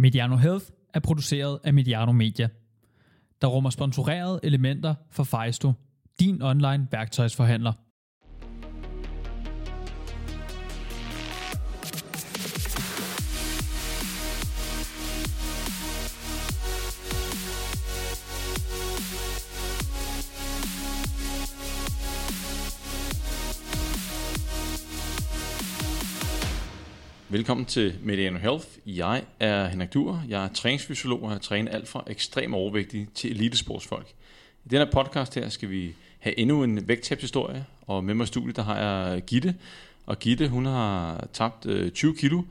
Mediano Health er produceret af Mediano Media, der rummer sponsorerede elementer for Fejsto, din online værktøjsforhandler. Velkommen til Mediano Health. Jeg er Henrik Duer. Jeg er træningsfysiolog og har trænet alt fra ekstrem overvægtige til elitesportsfolk. I denne podcast her skal vi have endnu en vægttabshistorie, og med mig i studiet der har jeg Gitte. Og Gitte, hun har tabt øh, 20 kilo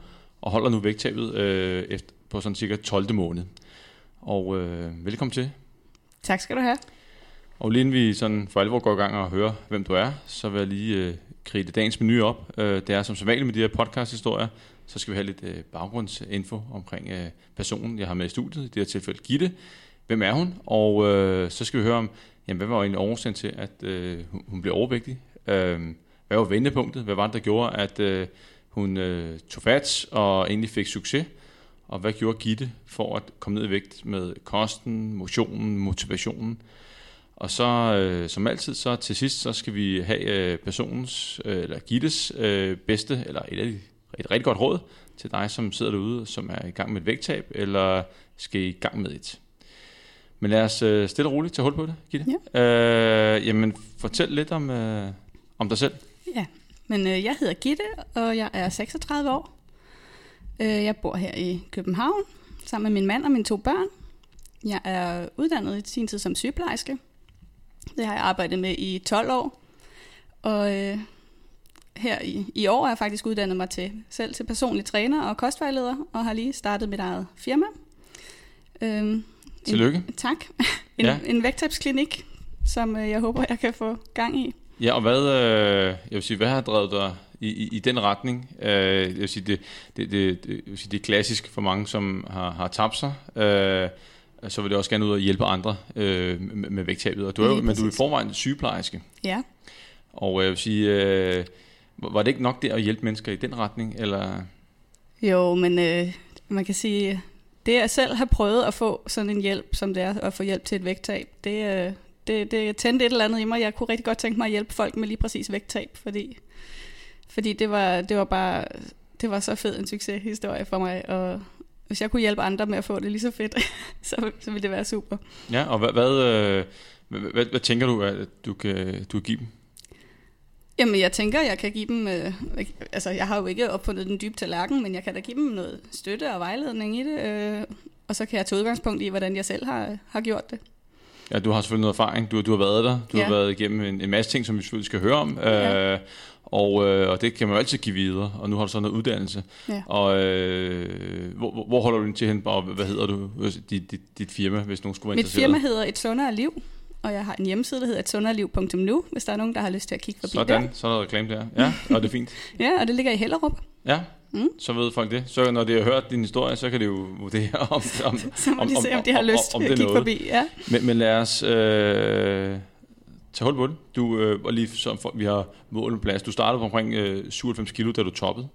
og holder nu vægttabet øh, efter, på sådan cirka 12. måned. Og øh, velkommen til. Tak skal du have. Og lige inden vi sådan for alvor går i gang og hører, hvem du er, så vil jeg lige øh, kridte dagens menu op. Øh, det er som sædvanligt med de her podcast-historier, så skal vi have lidt øh, baggrundsinfo omkring øh, personen, jeg har med i studiet, i det her tilfælde Gitte. Hvem er hun? Og så skal vi høre om, jamen, hvad var egentlig årsagen til, at hun blev overvægtig? Hvad var vendepunktet? Hvad var det, der gjorde, at hun tog fat og egentlig fik succes? Og hvad gjorde Gitte for at komme ned i vægt med kosten, motionen, motivationen? Og så, øh, som altid, så til sidst, så skal vi have øh, personens, øh, eller Gittes øh, bedste, eller et, et, et rigtig godt råd til dig, som sidder derude, som er i gang med et vægttab, eller skal i gang med et. Men lad os øh, stille og roligt tage hul på det, Gitte. Ja. Øh, jamen, fortæl lidt om, øh, om dig selv. Ja, men øh, jeg hedder Gitte, og jeg er 36 år. Øh, jeg bor her i København, sammen med min mand og mine to børn. Jeg er uddannet i sin tid som sygeplejerske. Det har jeg arbejdet med i 12 år. Og øh, her i, i år har jeg faktisk uddannet mig til selv til personlig træner og kostvejleder, og har lige startet mit eget firma. Øhm, Tillykke. En, tak. En, Ja. en vægttabsklinik, som øh, jeg håber, jeg kan få gang i. Ja, og hvad, øh, jeg vil sige, hvad har drevet dig i, i, i den retning? Øh, jeg vil sige, det, det, det, det, jeg vil sige, det er klassisk for mange, som har, har tabt sig. Øh, så vil det også gerne ud og hjælpe andre øh, med, med vægttabet. Og du er, jo, men du er i forvejen sygeplejerske. Ja. Og jeg vil sige, øh, var det ikke nok det at hjælpe mennesker i den retning? Eller? Jo, men øh, man kan sige, det jeg selv har prøvet at få sådan en hjælp, som det er at få hjælp til et vægttab, det, øh, det, det tændte et eller andet i mig. Jeg kunne rigtig godt tænke mig at hjælpe folk med lige præcis vægttab, fordi, fordi det, var, det var bare det var så fed en succeshistorie for mig, og hvis jeg kunne hjælpe andre med at få det lige så fedt, så, så ville det være super. Ja, og hvad, hvad, øh, hvad, hvad, hvad tænker du, at du kan, du kan give dem? Jamen, jeg tænker, jeg kan give dem... Øh, altså, jeg har jo ikke opfundet den dybe tallerken, men jeg kan da give dem noget støtte og vejledning i det. Øh, og så kan jeg tage udgangspunkt i, hvordan jeg selv har, har gjort det. Ja, du har selvfølgelig noget erfaring. Du, du har været der. Du ja. har været igennem en, en masse ting, som vi selvfølgelig skal høre om. Ja. Og, øh, og det kan man jo altid give videre. Og nu har du så noget uddannelse. Ja. Og øh, hvor, hvor- holder du din til hen? Og hvad hedder du? Dit, dit, dit firma, hvis nogen skulle være Mit interesseret? firma hedder Et Sundere Liv, og jeg har en hjemmeside, der hedder etsundereliv.nu, hvis der er nogen, der har lyst til at kigge forbi Sådan, så er der reklame der. Ja, og det er fint. der. Ja, og det ligger i Hellerup. Ja, Mm. så ved folk det. Så når de har hørt din historie, så kan de jo vurdere, om, om, Så må de se, om de har lyst om til det at er kigge noget. forbi. Ja. Men, men lad os øh, tage hul på det. Du, øh, og lige som for, vi har mål med plads. Du startede på omkring øh, 97 kilo, da du toppede.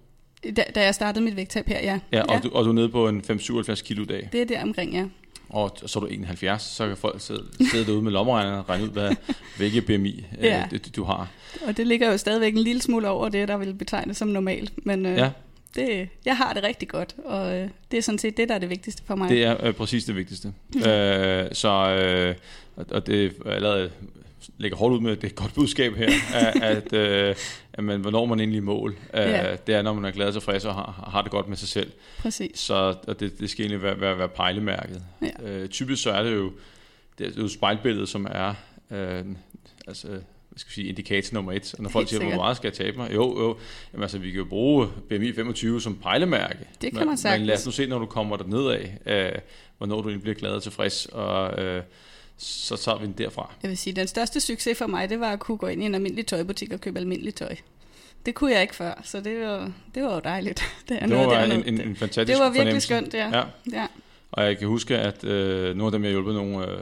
Da, da jeg startede mit vægttab her, ja. Ja, og, Du, og du er nede på en 5-77 kilo i dag. Det er der omkring, ja. Og så er du 71, så kan folk sidde, sidde derude med lommeregneren og regne ud, hvad, hvilke BMI øh, Ja. det, du har. Og det ligger jo stadigvæk en lille smule over det, der vil betegnes som normalt. Men øh, Ja, det, jeg har det rigtig godt, og øh, det er sådan set det, der er det vigtigste for mig. det er øh, præcis det vigtigste. øh, så, øh, og- og det er allerede lægger hårdt ud med, det er et godt budskab her, at, at, øh, at man, hvornår man egentlig er mål. Øh, Ja. Det er, når man er glad og tilfreds og har, har det godt med sig selv. Præcis. Så og det, det skal egentlig være, være, være pejlemærket. Ja. Øh, typisk så er det jo, det er jo spejlbilledet, som er øh, altså, hvad skal vi sige, indikator nummer et. Og når folk siger, hvor meget skal jeg tabe mig? Jo, jo. Jamen, altså, vi kan jo bruge BMI 25 som pejlemærke. Det kan man sagtens. Men lad os nu se, når du kommer der nedad, øh, hvornår du egentlig bliver glad og tilfreds, og øh, så tager vi den derfra. Jeg vil sige, den største succes for mig, det var at kunne gå ind i en almindelig tøjbutik og købe almindelig tøj. Det kunne jeg ikke før, så det var, det var jo dejligt. Det, er Det var en, en, en fantastisk det var virkelig skønt, ja. Ja. ja. Og jeg kan huske, at øh, nogle af dem, jeg har hjulpet nogle øh,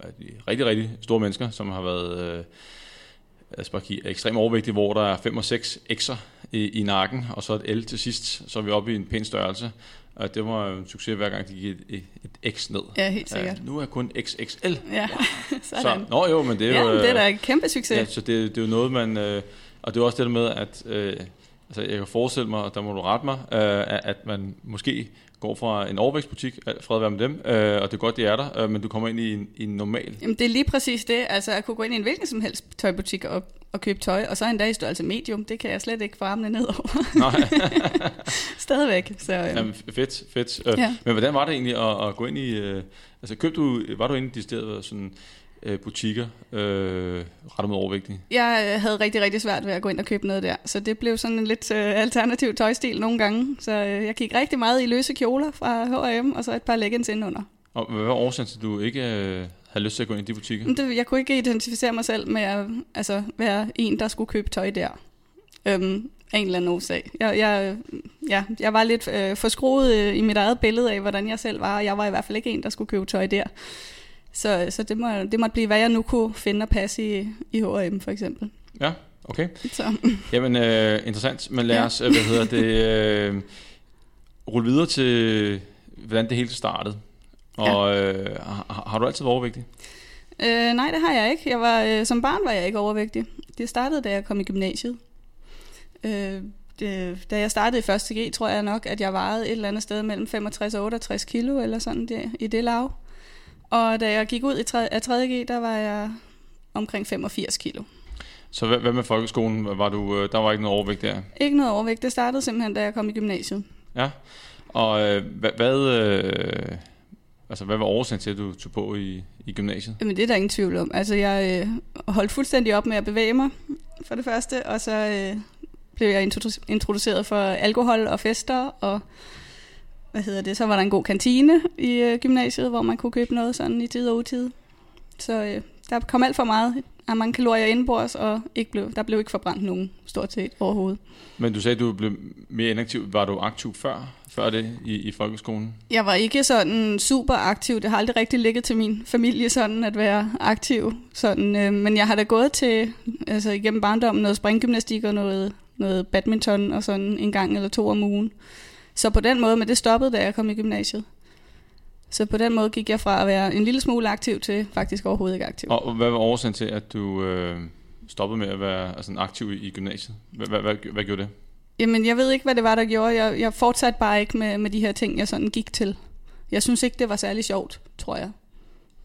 af de rigtig, rigtig store mennesker, som har været øh, altså ekstremt overvægtige, hvor der er 5 og 6 X'er i, i nakken, og så et L til sidst, så er vi oppe i en pæn størrelse. Og det var en succes, hver gang de gik et, et, X ned. Ja, helt sikkert. Ja, nu er jeg kun XXL. Ja, Så, sådan. nå jo, men det er Ja, jo... men det er øh, da en kæmpe succes. Ja, så det, det er jo noget, man... Øh, og det er også det der med, at... Øh, altså, jeg kan forestille mig, og der må du rette mig, øh, at man måske går fra en overvægtsbutik, øh, fred være med dem, øh, og det er godt, det er der, øh, men du kommer ind i en, i en normal... Jamen, det er lige præcis det. Altså, at kunne gå ind i en hvilken som helst tøjbutik og, og købe tøj, og så en dag i størrelse medium, det kan jeg slet ikke få armene ned over. Nej, Stadigvæk. Så, øh, jamen, fedt, fedt. Øh, Ja. Men hvordan var det egentlig at, at gå ind i... Øh, altså, købte du, var du inde i de steder sådan øh, butikker øh, rettet mod overvægtige? jeg øh, havde rigtig, rigtig svært ved at gå ind og købe noget der, så det blev sådan en lidt øh, alternativ tøjstil nogle gange. Så øh, jeg gik rigtig meget i løse kjoler fra H&M, og så et par leggings indenunder. Og hvad var årsagen til, at du ikke øh, havde lyst til at gå ind i de butikker? Det, jeg kunne ikke identificere mig selv med at altså, være en, der skulle købe tøj der. Øhm, af en eller anden årsag. Jeg, jeg, ja, jeg var lidt øh, forskruet øh, i mit eget billede af, hvordan jeg selv var, og jeg var i hvert fald ikke en, der skulle købe tøj der. Så, så det, må, det måtte blive, hvad jeg nu kunne finde og passe i, i H&M for eksempel. Ja, okay. Så, Jamen, øh, interessant. Men lad Ja. os, øh, hvad hedder det, øh, rulle videre til, hvordan det hele startede. Og øh, har, har du altid været overvægtig? øh, nej, det har jeg ikke. Jeg var, øh, som barn var jeg ikke overvægtig. Det startede, da jeg kom i gymnasiet. Øh, det, da jeg startede i 1. G, tror jeg nok, at jeg vejede et eller andet sted mellem 65 og 68 kilo, eller sådan det, i det lav. Og da jeg gik ud i 3, af 3. G, der var jeg omkring 85 kilo. Så hvad, hvad med folkeskolen? Var du, øh, der var ikke noget overvægt der? Ikke noget overvægt. Det startede simpelthen, da jeg kom i gymnasiet. Ja. Og øh, hvad, hvad, øh, altså, hvad var årsagen til, at du tog på i, i gymnasiet? Jamen, det er der ingen tvivl om. Altså, jeg øh, holdt fuldstændig op med at bevæge mig, for det første, og så øh, blev jeg introdu- introduceret for alkohol og fester, og hvad hedder det, så var der en god kantine i øh, gymnasiet, hvor man kunne købe noget sådan i tid og utid. Så øh, der kom alt for meget af mange kalorier indenbords, og ikke blev, der blev ikke forbrændt nogen, stort set overhovedet. Men du sagde, at du blev mere inaktiv. Var du aktiv før, før det i, i folkeskolen? Jeg var ikke sådan super aktiv. Det har aldrig rigtig ligget til min familie sådan at være aktiv. Sådan, øh, men jeg har da gået til, altså igennem barndommen, noget springgymnastik og noget, noget badminton og sådan en gang eller to om ugen. Så på den måde, men det stoppede, da jeg kom i gymnasiet. Så på den måde gik jeg fra at være en lille smule aktiv til faktisk overhovedet ikke aktiv. Og hvad var årsagen til, at du øh, stoppede med at være altså, aktiv i, gymnasiet? Hvad, hvad, hvad, hvad gjorde det? Jamen, jeg ved ikke, hvad det var, der gjorde. Jeg, jeg fortsatte bare ikke med, med de her ting, jeg sådan gik til. Jeg synes ikke, det var særlig sjovt, tror jeg,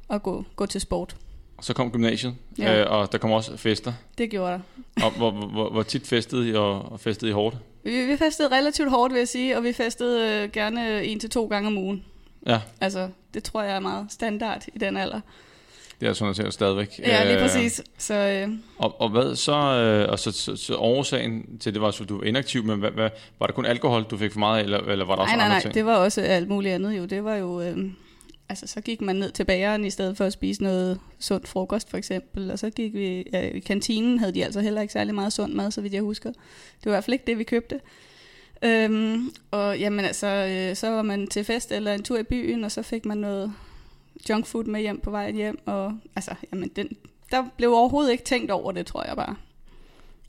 at gå, gå til sport. Så kom gymnasiet, Ja. øh, og der kom også fester. Det gjorde der. Og hvor, hvor, hvor, hvor tit festede I, og, og festede I hårdt? Vi, vi festede relativt hårdt, vil jeg sige, og vi festede øh, gerne en til to gange om ugen. Ja, Altså, det tror jeg er meget standard i den alder. det er sådan noget stadigvæk. Ja, lige Øh, præcis. Så øh, Og, og hvad så, øh, og så, så, så årsagen til det var, at du var inaktiv, men hvad, hvad, var det kun alkohol, du fik for meget af, eller, eller var der nej, også nej, andre nej, ting? det var også alt muligt andet jo. Det var jo... Øh, altså, så gik man ned til bageren i stedet for at spise noget sund frokost, for eksempel. Og så gik vi... Ja, I kantinen havde de altså heller ikke særlig meget sund mad, så vidt jeg husker. Det var i hvert fald ikke det, vi købte. Øhm, og jamen altså, øh, så var man til fest eller en tur i byen, og så fik man noget junk food med hjem på vejen hjem. Og altså, jamen, den, der blev overhovedet ikke tænkt over det, tror jeg bare.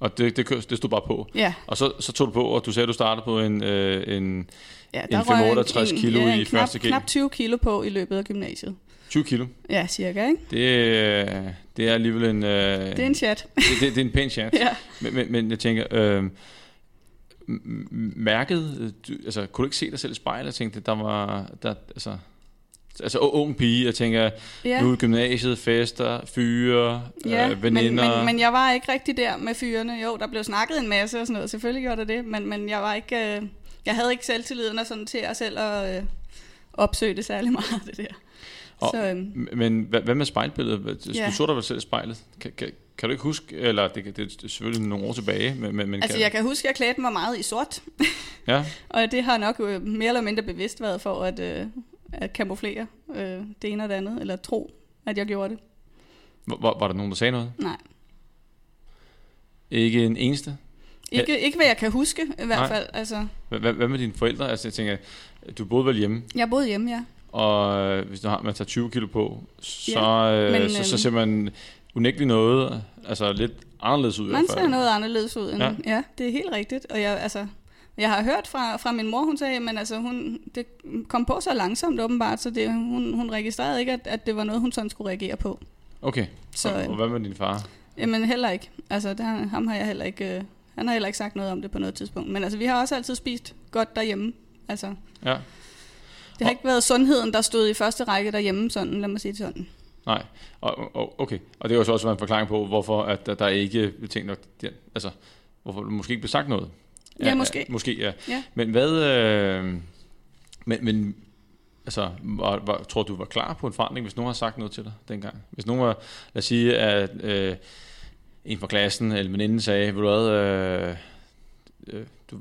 Og det, det, kø- det stod bare på. Ja, Og så, så tog du på, og du sagde, at du startede på en, øh, en ja En der røg 65 kilo ja, i en knap, første G. knap 20 kilo på i løbet af gymnasiet. 20 kilo. Ja, cirka, ikke? Det, øh, det er alligevel en... Øh, Det er en chat. det, det, det er en pæn chance. ja. Men, men, men jeg tænker, øh, mærket, du, altså kunne du ikke se dig selv i spejlet og tænkte, der var, der, altså, altså ung pige, jeg tænker, ja. nu er gymnasiet, fester, fyre, Ja, øh, men, veninder. men, men jeg var ikke rigtig der med fyrene. Jo, der blev snakket en masse og sådan noget. Selvfølgelig gjorde der det, men, men jeg var ikke... Øh, jeg havde ikke selvtilliden og sådan til at selv at øh, opsøge det særlig meget, det der. Og- så, øh, Men hvad, hvad med spejlbilledet? Hvad- Du Ja. så dig vel selv i spejlet. Kan, kan, kan du ikke huske, eller det, det, er selvfølgelig nogle år tilbage, men, men men altså, kan, jeg kan huske, at jeg klædte mig meget i sort. ja, Og det har nok øh, mere eller mindre bevidst været for at, øh, at kamuflere øh, det ene og det andet, eller tro, at jeg gjorde det. var, var, der nogen, der sagde noget? Nej. Ikke en eneste? Ikke, ikke hvad jeg kan huske, i hvert Nej. fald. Altså, Hvad, hvad, med dine forældre? Altså, jeg tænker, du boede vel hjemme, jeg boede hjemme, ja. og øh, hvis du har, man tager 20 kilo på, så, Ja, øh, men, så, så øhm, ser man unægteligt noget, altså lidt anderledes ud i Man ser noget anderledes ud. End, Ja. ja. ja, det er helt rigtigt. Og jeg, altså, Jeg har hørt fra, fra min mor, hun sagde, men altså, hun, det kom på så langsomt åbenbart, så det, hun, hun registrerede ikke, at, at det var noget, hun sådan skulle reagere på. Okay, Så, og, og hvad med din far? Jamen heller ikke. Altså, der, ham har jeg heller ikke... Øh, han har heller ikke sagt noget om det på noget tidspunkt. Men altså, vi har også altid spist godt derhjemme. Altså, Ja, det har Og- ikke været sundheden, der stod i første række derhjemme, sådan, lad mig sige det sådan. nej. Og, og, okay, og det er jo så også en forklaring på, hvorfor at der, der ikke nok, der, altså, hvorfor der måske ikke blev sagt noget. Ja, måske. Måske, ja. Ja. Men hvad, øh, men, men altså, var, var, tror du, var klar på en forandring, hvis nogen har sagt noget til dig dengang? Hvis nogen var, lad os sige, at øh, en fra klassen eller veninden sagde, ved du hvad, øh, øh, du,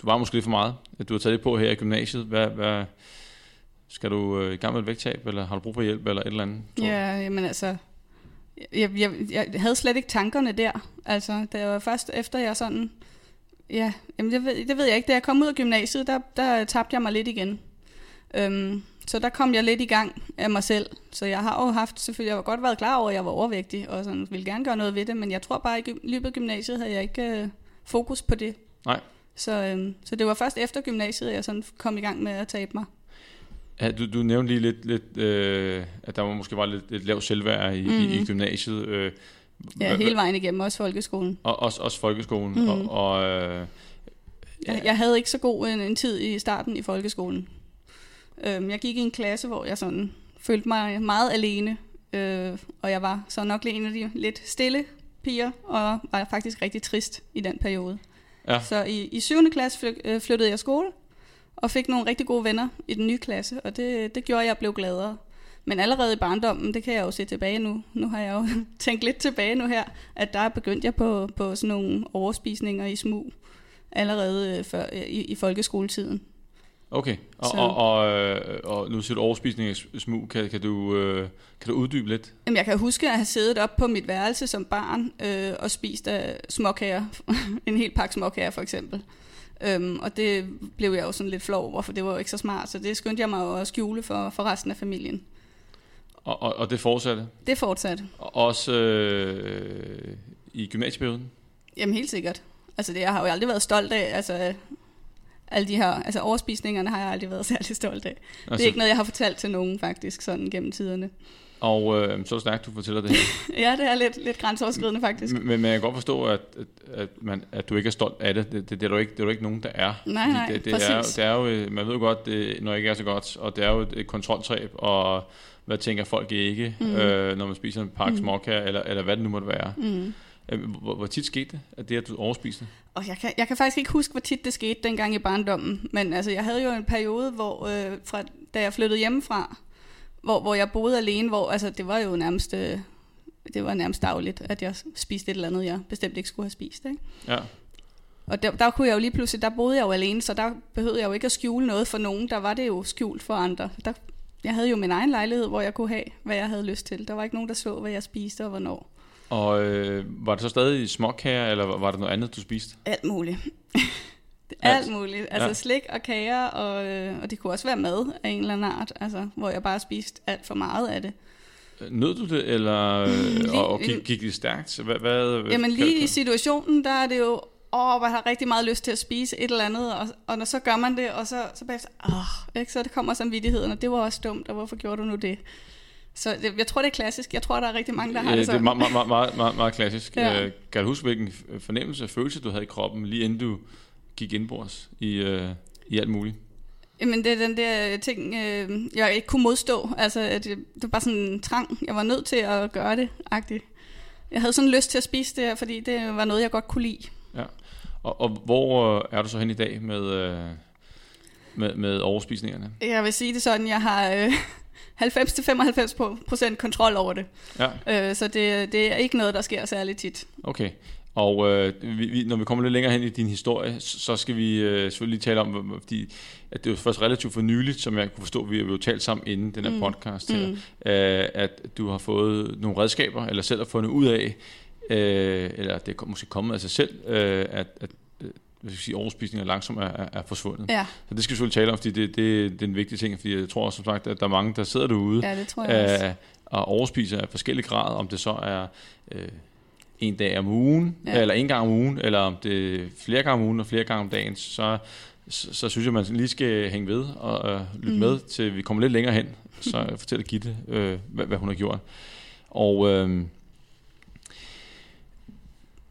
du var måske lidt for meget, at du har taget lidt på her i gymnasiet, hvad, hvad, skal du øh, i gang med et vægttab, eller har du brug for hjælp, eller et eller andet? Ja, jamen altså... Jeg, jeg, jeg havde slet ikke tankerne der. Altså, det var først efter jeg sådan... Ja, jamen det ved, det ved jeg ikke. Da jeg kom ud af gymnasiet, der, der tabte jeg mig lidt igen. Øhm, så der kom jeg lidt i gang af mig selv. Så jeg har jo haft, selvfølgelig, jeg har godt været klar over, at jeg var overvægtig, og sådan, ville gerne gøre noget ved det, men jeg tror bare, at i løbet af gymnasiet havde jeg ikke øh, fokus på det. Nej. Så, øhm, så det var først efter gymnasiet, jeg sådan kom i gang med at tabe mig. Ja, du, du nævnte lige lidt, lidt øh, at der var måske var lidt, lidt lavt selvværd i, mm. i, i Mhm. gymnasiet. Øh, Ja, hele vejen igennem, også folkeskolen. Og også, også folkeskolen. Mm. Og, og, øh, Jeg, jeg havde ikke så god en, en tid i starten i folkeskolen. Øhm, jeg gik i en klasse, hvor jeg sådan følte mig meget alene, øh, og jeg var så nok en af de lidt stille piger, og var faktisk rigtig trist i den periode. Ja. Så i, i 7. klasse øh, flyttede jeg skole, og fik nogle rigtig gode venner i den nye klasse, og det, det gjorde, at jeg blev gladere. Men allerede i barndommen, det kan jeg jo se tilbage nu, nu har jeg jo tænkt lidt tilbage nu her, at der begyndte jeg på, på sådan nogle overspisninger i smug, allerede øh, før, øh, i, i folkeskoletiden. okay, og, Så- og, og, øh, og nu siger du overspisning af smug. Kan, kan, du, kan du uddybe lidt? Jamen, jeg kan huske at have siddet op på mit værelse som barn øh, og spist af småkager. en hel pakke småkager for eksempel. Øhm, og det blev jeg jo sådan lidt flov over, for det var jo ikke så smart. Så det skyndte jeg mig at skjule for, for resten af familien. Og, og, og det fortsatte? Det fortsatte. Og også øh, i gymnasieperioden? Jamen helt sikkert. Altså det, jeg har jo aldrig været stolt af. Altså alle de her, altså overspisningerne har jeg aldrig været særlig stolt af. Altså, det Altså, er ikke noget, jeg har fortalt til nogen faktisk, sådan gennem tiderne. Og øh, så er stærkt, du fortæller det her. Ja, det er lidt, lidt grænseoverskridende faktisk. men, men jeg kan godt forstå, at, at, at, man, at du ikke er stolt af det. Det, det, det, er, du ikke, det er du ikke nogen, der er. Nej, nej, det, det, er, præcis. det er jo, øh, man ved jo godt, det, når det ikke er så godt, og det er jo et, kontroltab, og hvad tænker folk ikke, mm. Øh, når man spiser en pakke mm. Småkager, eller, eller hvad det nu måtte være. Mm. Øh, Hvor, hvor tit skete det, at det, at du overspiste? Og jeg kan, jeg kan faktisk ikke huske, hvor tit det skete dengang i barndommen. Men altså, jeg havde jo en periode, hvor, øh, fra, da jeg flyttede hjemmefra, hvor, hvor jeg boede alene, hvor altså, det var jo nærmest, øh, det var nærmest dagligt, at jeg spiste et eller andet, jeg bestemt ikke skulle have spist. Ikke? Ja. Og der, der kunne jeg jo lige pludselig, der boede jeg jo alene, så der behøvede jeg jo ikke at skjule noget for nogen. Der var det jo skjult for andre. Der, jeg havde jo min egen lejlighed, hvor jeg kunne have, hvad jeg havde lyst til. Der var ikke nogen, der så, hvad jeg spiste og hvornår. Og øh, var det så stadig småkager, eller var- det noget andet, du spiste? Alt muligt. Alt. Alt muligt. Altså Ja. slik og kager, og, øh, og det kunne også være mad af en eller anden art, altså, hvor jeg bare spiste alt for meget af det. Nød du det, eller øh, lige- og, og gik, gik det stærkt? Hvad, hvad, Jamen lige i situationen, der er det jo, åh, man har rigtig meget lyst til at spise et eller andet, og, og når så gør man det, og så, så bagefter, åh, ikke? så det kommer samvittigheden, og det var også dumt, og hvorfor gjorde du nu det? Så det, jeg tror, det er klassisk. Jeg tror, der er rigtig mange, der har Ja, det det er sådan. meget, meget, meget, meget, meget klassisk. Ja. Ja. Kan du huske, hvilken fornemmelse og følelse, du havde i kroppen, lige inden du gik indbords i, øh, i alt muligt? Jamen det er den der ting, øh, jeg ikke kunne modstå. Altså at det, det var bare sådan en trang. Jeg var nødt til at gøre det, agtigt. Jeg havde sådan lyst til at spise det her, fordi det var noget, jeg godt kunne lide. Og, og hvor øh, er du så hen i dag med, øh, med, med overspisningerne? Jeg vil sige det sådan, jeg har øh, 90-95 procent kontrol over det. Ja, Øh, så det, det er ikke noget, der sker særlig tit. okay. Og øh, vi, vi, når vi kommer lidt længere hen i din historie, så skal vi øh, selvfølgelig tale om, fordi at det er først relativt for nyligt, som jeg kunne forstå, vi har jo talt sammen inden den her Mm. podcast her, Mm. øh, at du har fået nogle redskaber, eller selv har fundet ud af, øh, eller det er måske kommet af sig selv, øh, at, at øh, hvad skal sige, overspisning langsomt er, er, er forsvundet. Ja, Så det skal vi selvfølgelig tale om, fordi det, det, det er en vigtig ting, fordi jeg tror også, som sagt, at der er mange, der sidder derude ja, det tror jeg også. øh, og overspiser af forskellige grader, om det så er øh, en dag om ugen, Ja. eller en gang om ugen, eller om det er flere gange om ugen og flere gange om dagen, så, så, så synes jeg, man lige skal hænge ved og øh, lytte Mm. med, til vi kommer lidt længere hen. Så fortæller Gitte, øh, hvad, hvad hun har gjort. Og øh,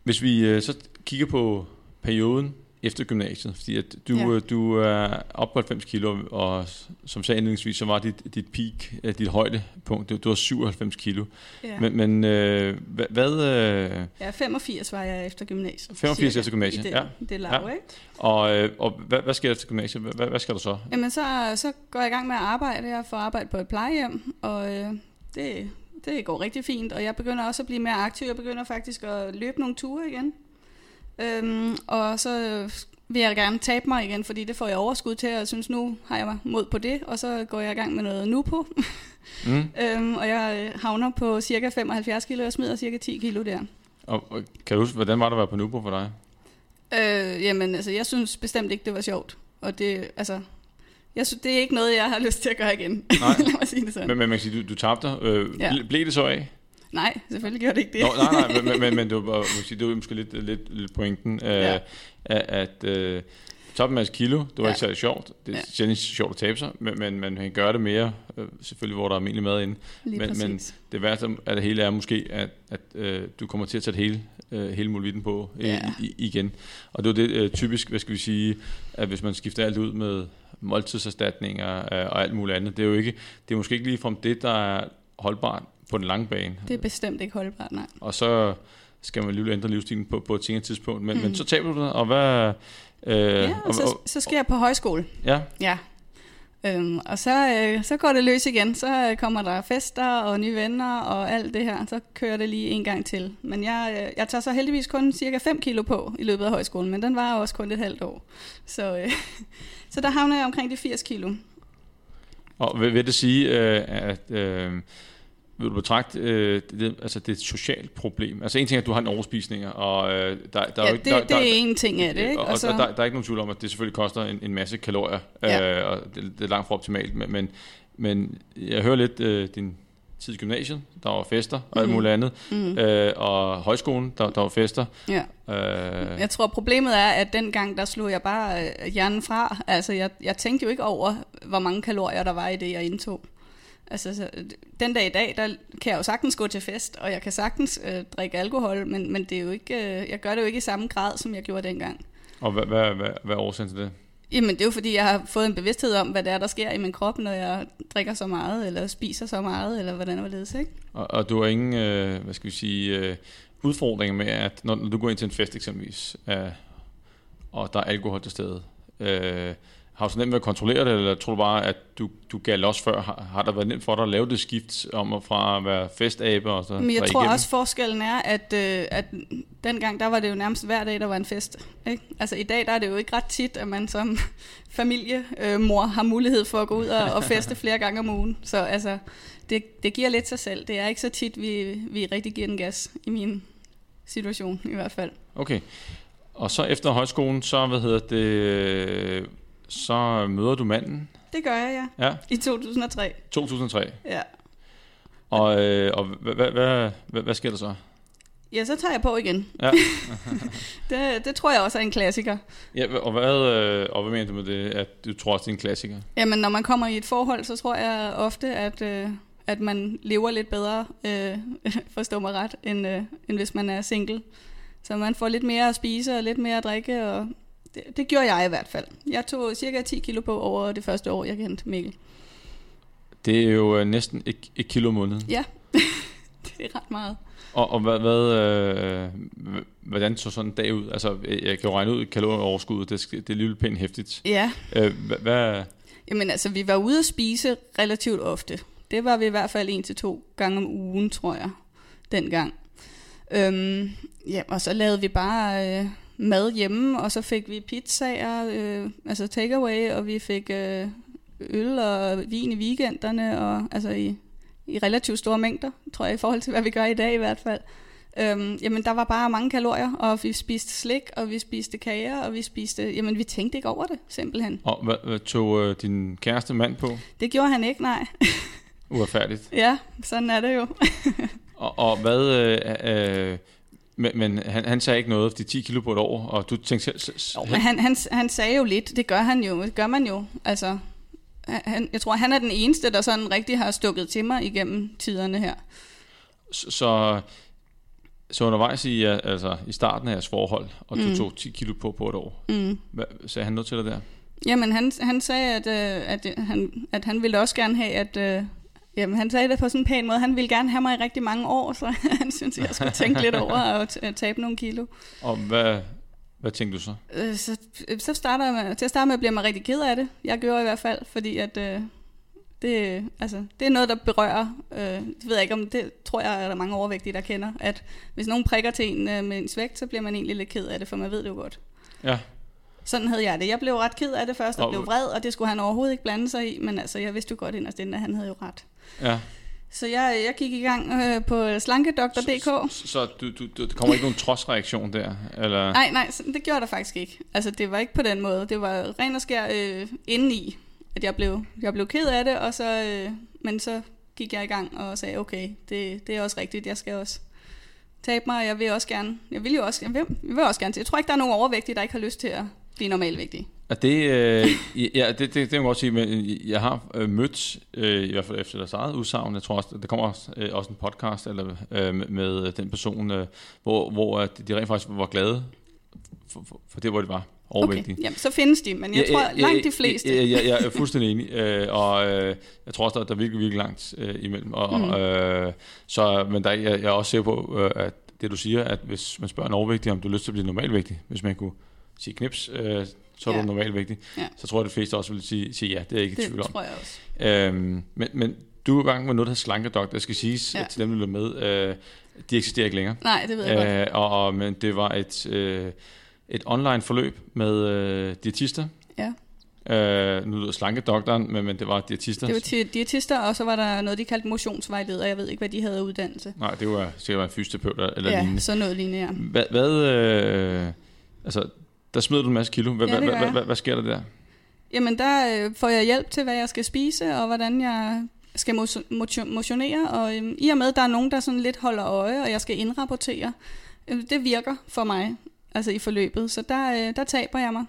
hvis vi øh, så kigger på perioden efter gymnasiet, fordi at du, Ja. ja. du er op på 90 kilo, og som sagde indledningsvis, så var dit, dit peak, øh, dit højdepunkt, du, du var 97 kilo. Ja. Men, men øh, hvad, hvad øh, ja, 85 var jeg efter gymnasiet. 85 cirka, efter gymnasiet, i det, ja. Det lav, Ja. ikke? og, øh, og hvad, hvad sker der efter gymnasiet? Hvad, hvad, skal der så? Jamen, så, så går jeg i gang med at arbejde. Jeg får arbejde på et plejehjem, og øh, det, det går rigtig fint. Og jeg begynder også at blive mere aktiv. Jeg begynder faktisk at løbe nogle ture igen. Øhm, og så vil jeg gerne tabe mig igen, fordi det får jeg overskud til, og jeg synes, nu har jeg mod på det, og så går jeg i gang med noget nu på. Mm? øhm, og jeg øh, havner på cirka 75 kilo, og smider cirka 10 kilo der. Og, og kan du huske, hvordan var det at være på Nubo for dig? Øh, jamen, altså, jeg synes bestemt ikke, det var sjovt. Og det, altså, jeg synes, det er ikke noget, jeg har lyst til at gøre igen. Nej. Lad mig sige det sådan. Men, men man kan sige, du, du tabte. Øh, Ja. Blev det så af? Nej, selvfølgelig gjorde det ikke det. Nå, nej, nej, men, men, men, det, var, det var måske lidt, lidt, lidt pointen, øh, Ja. at, at øh, tabe en masse kilo, det var Ja. ikke særlig sjovt. Det er Ja. sjældent sjovt at tabe sig, men, men man gøre det mere, øh, selvfølgelig hvor der er almindelig mad inde. Lige men- men-. Det værste af det hele er måske, at, at øh, du kommer til at tage hele, øh, hele muligheden på øh, Ja. i, igen. Og det er det øh, typisk, hvad skal vi sige, at hvis man skifter alt ud med måltidserstatninger øh, og alt muligt andet, det er jo ikke, det er måske ikke ligefrem det, der er holdbart på den lange bane. Det er bestemt ikke holdbart, nej. Og så skal man alligevel ændre livsstilen på, på et senere tidspunkt. Men, mm. men så taber du det, og hvad... Øh, Ja, og så, så skal jeg på højskole. ja, Ja. Øhm, og så, øh, så går det løs igen. Så øh, kommer der fester og nye venner og alt det her. Så kører det lige en gang til. Men jeg, øh, jeg tager så heldigvis kun cirka 5 kilo på i løbet af højskolen, men den var også kun et halvt år. Så, øh, så der havner jeg omkring de 80 kilo. og vil, vil det sige, øh, at... Øh, vil du betragte, øh, det, altså det er et socialt problem? Altså en ting er, at du har en overspisning, og øh, der, der er jo ikke... det, der, det der, er en ting af det, ikke? Og, og der, der, der er ikke nogen tvivl om, at det selvfølgelig koster en, en masse kalorier, Ja. øh, og det, det er langt fra optimalt, men, men, men jeg hører lidt øh, din tid i gymnasiet, der var fester og alt Mhm. muligt andet, mm. øh, og højskolen, der, der var fester. ja. Øh, Jeg tror, problemet er, at dengang, der slog jeg bare øh, hjernen fra. Altså, jeg, jeg tænkte jo ikke over, hvor mange kalorier der var i det, jeg indtog. Altså, så, den dag i dag, der kan jeg jo sagtens gå til fest, og jeg kan sagtens øh, drikke alkohol, men, men det er jo ikke, øh, jeg gør det jo ikke i samme grad, som jeg gjorde dengang. og hvad, hvad, hvad, hvad er årsagen til det? Jamen, det er jo fordi, jeg har fået en bevidsthed om, hvad det er, der sker i min krop, når jeg drikker så meget, eller spiser så meget, eller hvordan det, ikke? Og, og du har ingen, øh, hvad skal vi sige, øh, udfordringer med, at når, når du går ind til en fest eksempelvis, øh, og der er alkohol til stede, øh, har du så nemt ved at kontrollere det, eller tror du bare, at du, du gav los før? Har, har der været nemt for dig at lave det skift om at fra at være festabe og så Men jeg tror igennem? også, forskellen er, at, øh, at dengang, der var det jo nærmest hver dag, der var en fest. Ikke? Altså i dag, der er det jo ikke ret tit, at man som familiemor øh, mor har mulighed for at gå ud og, og feste flere gange om ugen. Så altså, det, det giver lidt sig selv. Det er ikke så tit, vi, vi rigtig giver den gas i min situation i hvert fald. Okay. Og så efter højskolen, så, hvad hedder det, så møder du manden, Det gør jeg, ja. ja, I 2003. 2003. Ja. Og, øh, og hvad, hvad, hvad, hvad, hvad sker der så? Ja, så tager jeg på igen. Ja. det, det tror jeg også er en klassiker. Ja, og hvad, øh, og hvad mener du med det, at du tror også, det er en klassiker? Jamen, når man kommer i et forhold, så tror jeg ofte, at, øh, at man lever lidt bedre, øh, forstå mig ret, end, øh, end hvis man er single. Så man får lidt mere at spise og lidt mere at drikke, og det, det gjorde jeg i hvert fald. Jeg tog cirka 10 kilo på over det første år, jeg kendte Mikkel. Det er jo øh, næsten et, et kilo om måneden. Ja, det er ret meget. Og, og hvad, hvad, øh, hvordan så sådan en dag ud? Altså, jeg kan jo regne ud kalorieoverskuddet, det, det er alligevel pænt hæftigt. Ja, Øh, hvad, hvad, Jamen altså, vi var ude at spise relativt ofte. Det var vi i hvert fald en til to gange om ugen, tror jeg, dengang. Øhm, ja, og så lavede vi bare øh, mad hjemme, og så fik vi pizzaer, øh, altså takeaway, og vi fik øh, øl og vin i weekenderne, og altså i, i relativt store mængder, tror jeg, i forhold til, hvad vi gør i dag i hvert fald. Øhm, jamen, der var bare mange kalorier, og vi spiste slik, og vi spiste kager, og vi spiste... Jamen, vi tænkte ikke over det, simpelthen. og hvad, hvad tog øh, din kæreste mand på? Det gjorde han ikke, nej. Uretfærdigt. Ja, sådan er det jo. Og, og hvad, øh, øh, Men, men han, han sagde ikke noget, fordi 10 kilo på et år, og du tænkte selv... s- s- Jo, men han, han, han sagde jo lidt, det gør han jo, det gør man jo. Altså, han, jeg tror, han er den eneste, der sådan rigtig har stukket til mig igennem tiderne her. Så, så, så undervejs i, øh, altså, i starten af jeres forhold, og du Mm. tog 10 kilo på på et år, Mm. hvad, sagde han noget til dig der? Jamen, han, han sagde, at, øh, at, øh, han, at han ville også gerne have, at... Øh, jamen, han sagde det på sådan en pæn måde. Han ville gerne have mig i rigtig mange år, så han synes, jeg skulle tænke lidt over at tabe nogle kilo. Og hvad, hvad tænkte du så? Øh, så, så starter jeg til at starte med bliver man rigtig ked af det. Jeg gjorde i hvert fald, fordi at... Øh, det, altså, det er noget, der berører, øh, det ved jeg ikke om, det tror jeg, er der mange overvægtige, der kender, at hvis nogen prikker til en øh, med ens vægt, så bliver man egentlig lidt ked af det, for man ved det jo godt. Ja, Sådan havde jeg det. Jeg blev ret ked af det først, og Og- blev vred, og det skulle han overhovedet ikke blande sig i, men altså, jeg vidste jo godt inderst inde, at han havde jo ret. Ja. Så jeg, jeg gik i gang øh, på slankedoktor.dk. Så, så du, du, du, der kommer ikke nogen trodsreaktion der? Eller? Nej, nej, det gjorde der faktisk ikke. Altså, det var ikke på den måde. Det var ren og skær øh, indeni, at jeg blev, jeg blev ked af det, og så, øh, men så gik jeg i gang og sagde, okay, det, det er også rigtigt, jeg skal også tabe mig, og jeg vil også gerne, jeg vil jo også, jeg vil, jeg vil også gerne til. Jeg tror ikke, der er nogen overvægtige, der ikke har lyst til at blive normalvægtige. Og det, øh, ja, det, det, det kan jeg godt sige, men jeg har øh, mødt, øh, i hvert fald efter deres eget udsagn, jeg tror også, der kommer også, øh, også en podcast eller, øh, med, den person, øh, hvor, hvor at de rent faktisk var glade for, for, for det, hvor de var overvægtige. Okay, jamen, så findes de, men jeg tror, langt de fleste. Jeg, jeg, jeg er fuldstændig enig, øh, og øh, jeg tror også, der, der er virkelig, virkelig langt øh, imellem. Og, mm. øh, så, men der, jeg, jeg er også sikker på, øh, at det du siger, at hvis man spørger en overvægtig, om du har lyst til at blive normalvægtig, hvis man kunne sige knips, øh, så er Ja. du normalvægtig, Ja. så tror jeg, at de fleste også vil sige, sige ja, det er jeg ikke i det tvivl om. tror jeg også. Øhm, men, men du er i gang med noget, der hedder slankedoktor. Jeg skal sige Ja. ja. til dem, der lytter med, øh, de eksisterer ikke længere. Nej, det ved jeg godt. Øh, og, og, men det var et, øh, et online forløb med øh, diætister. Ja. Øh, nu lyder slankedoktoren, men, men det var diætister. Det var diætister, og så var der noget, de kaldte motionsvejleder. Jeg ved ikke, hvad de havde uddannelse. Nej, det var sikkert en fysioterapeut eller ja, lignende. så noget lignende, ja. Hvad, hvad øh, altså, der smed du en masse kilo. Hvad, Ja, hvad, hvad, hvad, hvad sker der der? Jamen, der øh, får jeg hjælp til, hvad jeg skal spise, og hvordan jeg skal mo- motion- motionere. Og øhm, i og med, at der er nogen, der sådan lidt holder øje, og jeg skal indrapportere, øh, det virker for mig, altså i forløbet. Så der, øh, der taber jeg mig.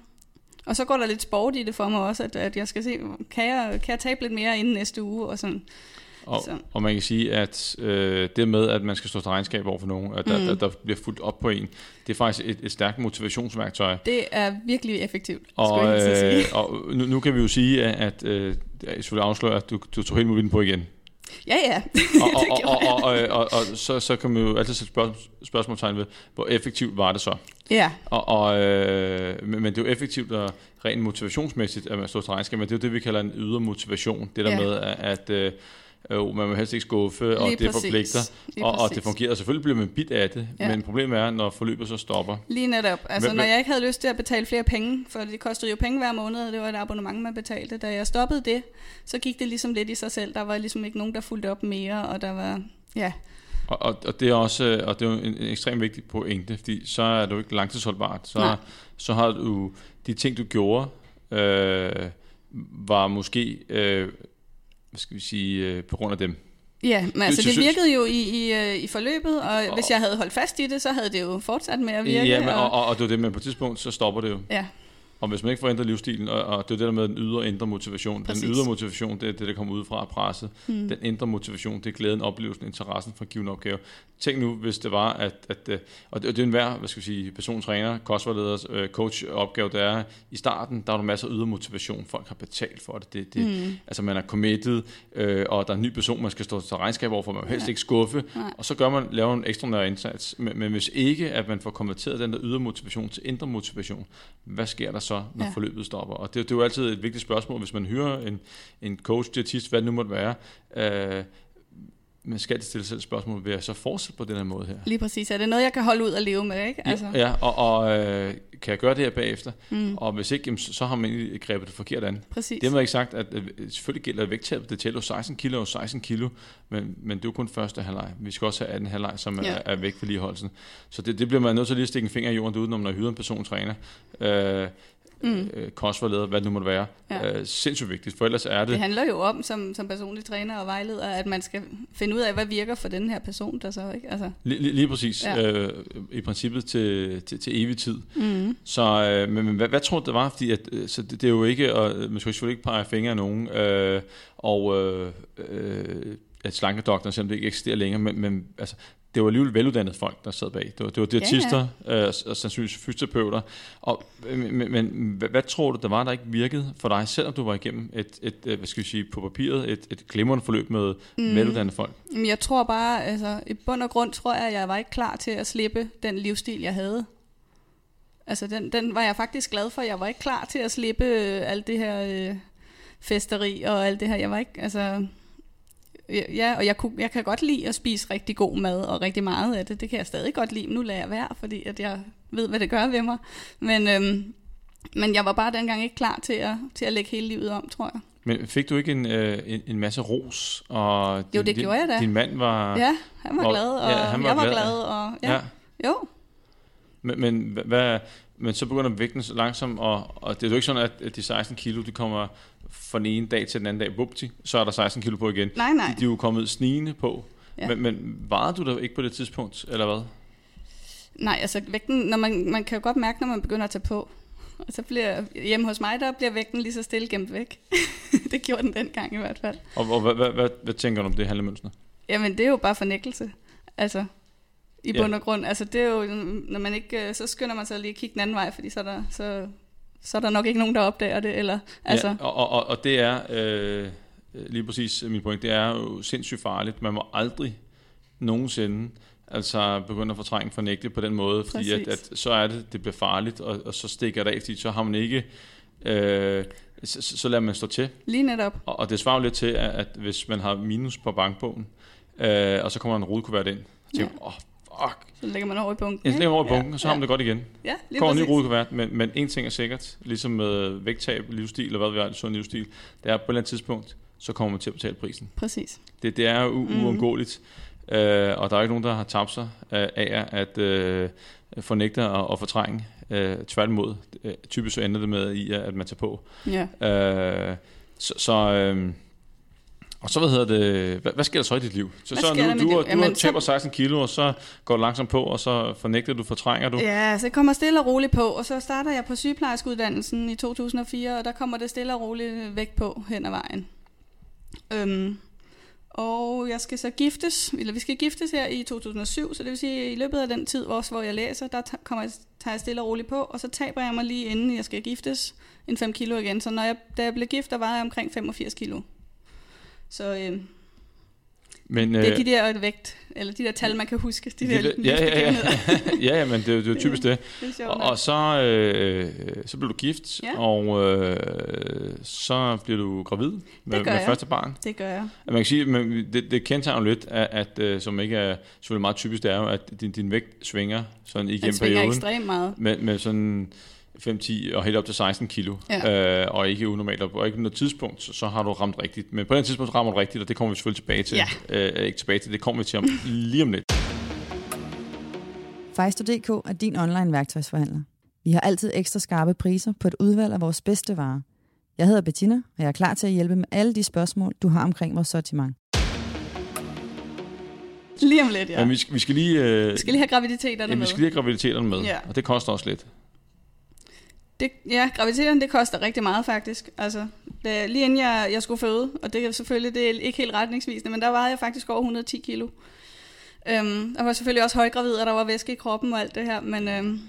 Og så går der lidt sport i det for mig også, at, at jeg skal se, kan jeg, kan jeg tabe lidt mere inden næste uge, og sådan. Og, Så. og man kan sige, at øh, det med, at man skal stå til regnskab over for nogen, at der, Mm. der, der bliver fuldt op på en, det er faktisk et, et stærkt motivationsværktøj. Det er virkelig effektivt, Og, skulle jeg øh, sige. og nu, nu kan vi jo sige, at, at øh, jeg selvfølgelig afslører, at du, du tog helt muligt på igen. Ja, ja. Og, og, Det og, gjorde og, og, og, og, og så, så kan man jo altid sætte spørg, spørgsmålstegn ved, hvor effektivt var det så? Ja, Og, og, øh, men, men det er jo effektivt og rent motivationsmæssigt, at man står til regnskab, men det er jo det, vi kalder en ydre motivation. Det der Ja. med, at, at øh, øh, man må helst ikke skuffe, og lige det præcis. forpligter, Lige og, og det fungerer. Selvfølgelig bliver man bit af det, Ja. men problemet er, når forløbet så stopper. Lige netop. Altså, Hvem- når jeg ikke havde lyst til at betale flere penge, for det kostede jo penge hver måned, og det var et abonnement, man betalte. Da jeg stoppede det, så gik det ligesom lidt i sig selv. Der var ligesom ikke nogen, der fulgte op mere, og der var... Ja, Og, og, og det er også øh, og det er jo en, en ekstremt vigtig pointe, fordi så er du ikke langtidsholdbart. Så, Nej. så har du de ting, du gjorde, øh, var måske, øh, hvad skal vi sige, øh, på grund af dem. ja men altså, Så det virkede jo i, i, øh, i forløbet, og Og- hvis jeg havde holdt fast i det, så havde det jo fortsat med at virke. Ja, men, og, og, og det er det, men på et tidspunkt, så stopper det jo. ja, Og hvis man ikke får ændret livsstilen, og, og det er det der med den ydre og indre motivation. Præcis. Den ydre motivation, det er det, der kommer ud fra presset. Hmm. Den indre motivation, det er glæden, oplevelsen, interessen for en given opgave. Tænk nu, hvis det var, at, at øh, og det, og det er en hver, hvad skal vi sige, persontræner, kostvarleders, øh, coach opgave, der er i starten, der er der masser af ydre motivation. Folk har betalt for det. det, det Mm. Altså man er committed, øh, og der er en ny person, man skal stå til regnskab overfor, man vil helst Ja. ikke skuffe, Nej. og så gør man, laver en ekstraordinær indsats. Men, men hvis ikke, at man får konverteret den der ydre motivation til indre motivation, hvad sker der så, når Ja. forløbet stopper? Og det, det er jo altid et vigtigt spørgsmål, hvis man hører en, en coach, diætist, hvad det nu måtte være, øh, man skal altid stille sig selv spørgsmål, vil jeg så fortsætte på den her måde her? Lige præcis. Er det noget, jeg kan holde ud og leve med, ikke? Altså, Ja, ja og, og øh, kan jeg gøre det her bagefter? mm, Og hvis ikke, jamen, så har man egentlig grebet det forkert an. præcis. Det har ikke sagt, at øh, selvfølgelig gælder vægttabet, det tæller jo 16 kilo og 16 kilo, men, men det er jo kun første halvleg. Vi skal også have anden halvleg, som Ja. er, er væk vedligeholdelsen. Så det, det bliver man nødt til lige at stikke en finger i jorden, uden når man har hyret en persontræner. Øh, mm. øh, kostvejleder, hvad det nu måtte være. Ja. Øh, sindssygt vigtigt, for ellers er det... Det handler jo om, som, som personlig træner og vejleder, at man skal finde ud af, hvad virker for den her person, der så, ikke? Altså, Lige, lige, præcis. Ja. Øh, I princippet til, til, til evig tid. mm. Så, øh, men, men hvad, hvad tror du, det var? Fordi at, øh, så det, det er jo ikke, og man skal selvfølgelig ikke pege fingre af nogen, øh, og øh, øh, at slankedoktoren, selvom det ikke eksisterer længere, men, men altså, det var alligevel veluddannede folk, der sad bag. Det var, det var diætister ja, ja. Øh, og sandsynligvis fysioterapeuter. Og, men, men, men hvad, hvad tror du, der var, der ikke virkede for dig, selvom du var igennem et, et, et hvad skal vi sige, på papiret, et, et glimrende forløb med mm. veluddannede folk? Men jeg tror bare, altså i bund og grund tror jeg, at jeg var ikke klar til at slippe den livsstil, jeg havde. Altså den, den var jeg faktisk glad for. Jeg var ikke klar til at slippe øh, alt det her øh, festeri og alt det her. Jeg var ikke, altså... Ja, og jeg, kunne, jeg kan godt lide at spise rigtig god mad, og rigtig meget af det. Det kan jeg stadig godt lide, men nu lader jeg være, fordi at jeg ved, hvad det gør ved mig. Men, øhm, men jeg var bare dengang ikke klar til at, til at lægge hele livet om, tror jeg. Men fik du ikke en, øh, en, en masse ros? Og Jo, det din, gjorde jeg da. Din mand var... Ja, han var og- glad, og ja, han var jeg var glad. glad, og ja, ja. jo. Men, men, hvad, men så begynder vægten så langsomt, og, og det er jo ikke sådan, at de 16 kilo, de kommer fra den ene dag til den anden dag, vupti, så er der 16 kilo på igen. Nej, nej. De, de er jo kommet snigende på. Ja. Ja. Men, men varede du der ikke på det tidspunkt, eller hvad? Nej, altså vægten, når man, man kan jo godt mærke, når man begynder at tage på. Og så bliver, hjemme hos mig, der bliver vægten lige så stille gemt væk. det gjorde den dengang i hvert fald. Og, og hvad, hvad, hvad, hvad tænker du om det handlemønster? Jamen, det er jo bare fornægtelse. Altså, i Ja. bund og grund. Altså, det er jo, når man ikke, øh, så skynder man sig lige at kigge den anden vej, fordi så er der, så, så er der nok ikke nogen, der opdager det. Eller, altså, Ja, og, og, og, det er øh, lige præcis min point, det er jo sindssygt farligt. Man må aldrig nogensinde altså begynde at fortrænge fornægte på den måde, fordi at, Præcis. at, så er det, det bliver farligt, og, og så stikker det af, fordi så har man ikke, øh, så, så lader man stå til. lige netop. Og, og det svarer jo lidt til, at, at hvis man har minus på bankbogen, øh, og så kommer der en rodekuvert ind, så tænker åh, oh, fuck, Så lægger man over i bunken. jeg lægger over i bunken, og så har man det godt igen. Ja, lige kommer en ny præcis. rodekuvert, men, men en ting er sikkert, ligesom med vægttab, livsstil, eller hvad vi har, sund livsstil, det er på et eller andet tidspunkt, så kommer man til at betale prisen. Præcis. Det, det er jo u- Mhm. uundgåeligt, øh, og der er ikke nogen, der har tabt sig øh, af at øh, fornægte og, og fortrænge. Øh, tværtimod, øh, typisk så ender det med i, at man tager på. Ja. Øh, så, så øh, og så hvad hedder det, hvad, hvad sker der så i dit liv? Så, Hvad så nu, du, har- du har Jamen, så- taber 16 kilo, og så går du langsomt på, og så fornægter du, fortrænger du. Ja, så jeg kommer stille og roligt på, og så starter jeg på sygeplejerskeuddannelsen i 2004, og der kommer det stille og roligt væk på hen ad vejen. Øhm, og jeg skal så giftes, eller vi skal giftes her i 2007, så det vil sige, at i løbet af den tid, også, hvor jeg læser, der kommer jeg, tager jeg stille og roligt på, og så taber jeg mig lige inden jeg skal giftes en 5 kilo igen. Så når jeg, da jeg blev gift, der var jeg omkring 85 kilo. Så øh, Men, det er øh, de der vægt, eller de der tal, man kan huske. De, de der der- ja, ja, ja. ja, ja, men det, er jo- det er jo typisk det. det er sjovt Og, og så, øh, så blev du gift, Ja. og øh, så blev du gravid med, med jeg. første barn. Det gør jeg. Man kan sige, men det, det kendetegner lidt, at, at øh, som ikke er selvfølgelig meget typisk, det er jo, at din, din vægt svinger sådan Den igennem svinger perioden. ekstremt meget. Med, med sådan 5-10 og helt op til 16 kilo, Ja. øh, og ikke unormalt. Og ikke på noget tidspunkt, så, så har du ramt rigtigt. Men på den tidspunkt rammer du rigtigt, og det kommer vi selvfølgelig tilbage til. Ja. Øh, ikke tilbage til, det kommer vi til om, lige om lidt. Fejsto.dk er din online værktøjsforhandler. Vi har altid ekstra skarpe priser på et udvalg af vores bedste varer. Jeg hedder Bettina, og jeg er klar til at hjælpe med alle de spørgsmål, du har omkring vores sortiment. Lige om lidt, ja. Ja. Men vi skal, vi skal lige... Øh, Vi skal lige have graviditeterne ja, vi med. skal lige have graviditeterne med, Ja. og det koster også lidt. Det, ja, graviditeterne, det koster rigtig meget faktisk. Altså, det, lige inden jeg, jeg skulle føde, og det er selvfølgelig det er ikke helt retningsvisende, men der vejede jeg faktisk over 110 kilo. Øhm, der var selvfølgelig også højgravid, og der var væske i kroppen og alt det her, men øhm,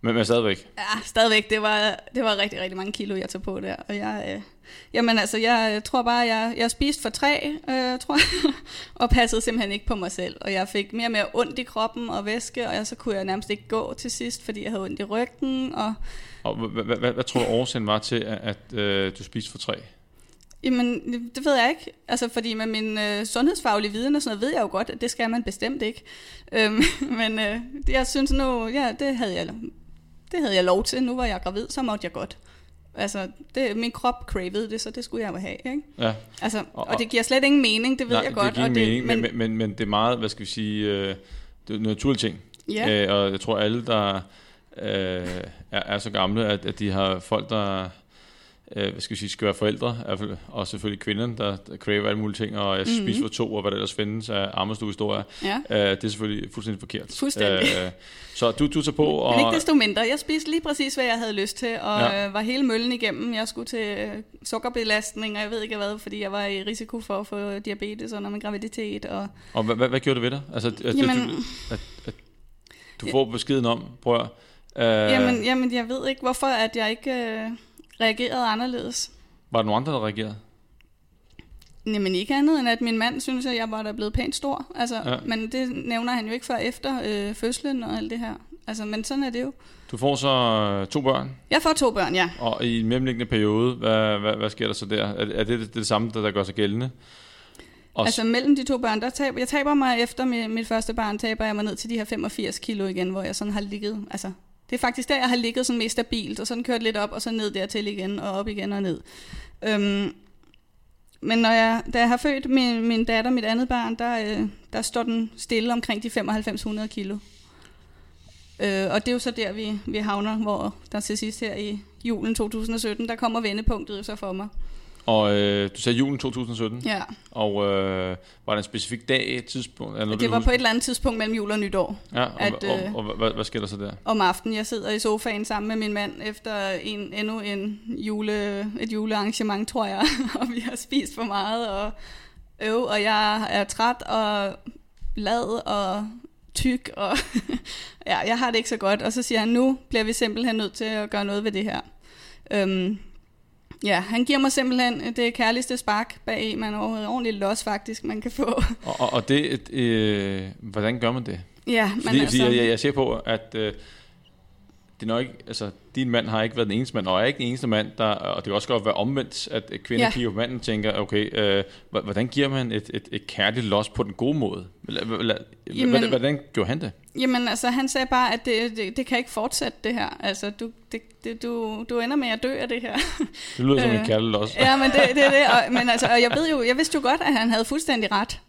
Men, men stadigvæk. ja, stadigvæk, det var, det var rigtig, rigtig mange kilo, jeg tog på der. Og jeg, øh, jamen altså, jeg tror bare, jeg, jeg spiste for tre, øh, tror jeg, og passede simpelthen ikke på mig selv. Og jeg fik mere og mere ondt i kroppen og væske, og jeg, så kunne jeg nærmest ikke gå til sidst, fordi jeg havde ondt i ryggen, og Og hvad, tror du årsagen var til, at, øh, du spiste for tre? Jamen, det ved jeg ikke. Altså, fordi med min øh, sundhedsfaglige viden og sådan noget, ved jeg jo godt, at det skal man bestemt ikke. Øhm, men øh, jeg synes nu, ja, det havde, jeg, det havde jeg lov til. Nu var jeg gravid, så måtte jeg godt. Altså, det, min krop cravede det, så det skulle jeg jo have, ikke? Ja, Altså, Og- og, og det giver slet ingen mening, det ved nej, jeg godt. det giver ingen mening, men, men, men, men det er meget, hvad skal vi sige, øh, det er en naturlig ting. ja, Øh, og jeg tror alle, der er, er så gamle, at, at de har folk, der øh, hvad skal vi sige, skal være forældre, og selvfølgelig kvinderne, der, der craver alle mulige ting, og jeg mm-hmm. spiser for to, og hvad der ellers findes af armestuehistorier. Ja. Øh, det er selvfølgelig fuldstændig forkert. Fuldstændig. Øh, så du, du tager på, og... Men ikke desto mindre. Jeg spiste lige præcis, hvad jeg havde lyst til, og Ja. ja. var hele møllen igennem. Jeg skulle til øh, sukkerbelastning, og jeg ved ikke hvad, fordi jeg var i risiko for at få diabetes under min graviditet. Og, Og hvad, hvad, hvad gjorde det ved dig? Altså, at, Jamen- du, at, at du får beskeden om, prøv at, øh, jamen, jamen, jeg ved ikke, hvorfor at jeg ikke øh, reagerede anderledes. var der nogen andre, der reagerede? Jamen ikke andet end, at min mand synes, at jeg var da blevet pænt stor. Altså, Ja. Men det nævner han jo ikke før efter øh, fødslen og alt det her. Altså, men sådan er det jo. Du får så øh, to børn, Jeg får to børn, ja. og i en mellemliggende periode, hvad, hvad, hvad sker der så der? Er, er det, det det samme, der, der gør sig gældende? Og Altså mellem de to børn, der taber, jeg taber mig efter mit, mit første barn, taber jeg mig ned til de her 85 kilo igen, hvor jeg sådan har ligget, altså det er faktisk der, jeg har ligget sådan mest stabilt, og sådan kørt lidt op, og så ned dertil igen, og op igen og ned. Øhm, men når jeg, da jeg har født min, min datter, mit andet barn, der, øh, der står den stille omkring de 9500 kilo. Øh, og det er jo så der, vi, vi havner, hvor der til sidst her i julen 2017, der kommer vendepunktet så for mig. Og øh, du sagde julen 2017, Ja, og øh, var der en specifik dag, et tidspunkt? Er der noget, det var huske? på et eller andet tidspunkt mellem jul og nytår. Ja, og, at, og, øh, og, og hvad, hvad sker der så der? om aftenen. Jeg sidder i sofaen sammen med min mand efter en, endnu en jule, et julearrangement, tror jeg. og vi har spist for meget og øv, og jeg er træt og lad og tyk. Og ja, jeg har det ikke så godt. Og så siger han, nu bliver vi simpelthen nødt til at gøre noget ved det her. Øhm, ja, han giver mig simpelthen det kærligste spark bag, man overhovedet ordentligt los faktisk, man kan få. Og, og, og det, øh, hvordan gør man det? ja, men Fordi, altså, fordi jeg, jeg, jeg ser på, at øh, det er nok ikke, altså, din mand har ikke været den eneste mand, og er ikke den eneste mand, der, og det kan også godt være omvendt, at kvinder Ja. kigger på manden og tænker, okay, øh, hvordan giver man et, et, et kærligt los på den gode måde? Hva- Jamen- Hvordan, hvordan gjorde han det? Jamen altså, han sagde bare, at det, det, det kan ikke fortsætte det her. Altså, du, det, det, du, du ender med at dø af det her. Det lyder som Øh, en kærligt los. ja, men det, det er det. Og, men altså, og jeg ved jo, jeg vidste jo godt, at han havde fuldstændig ret.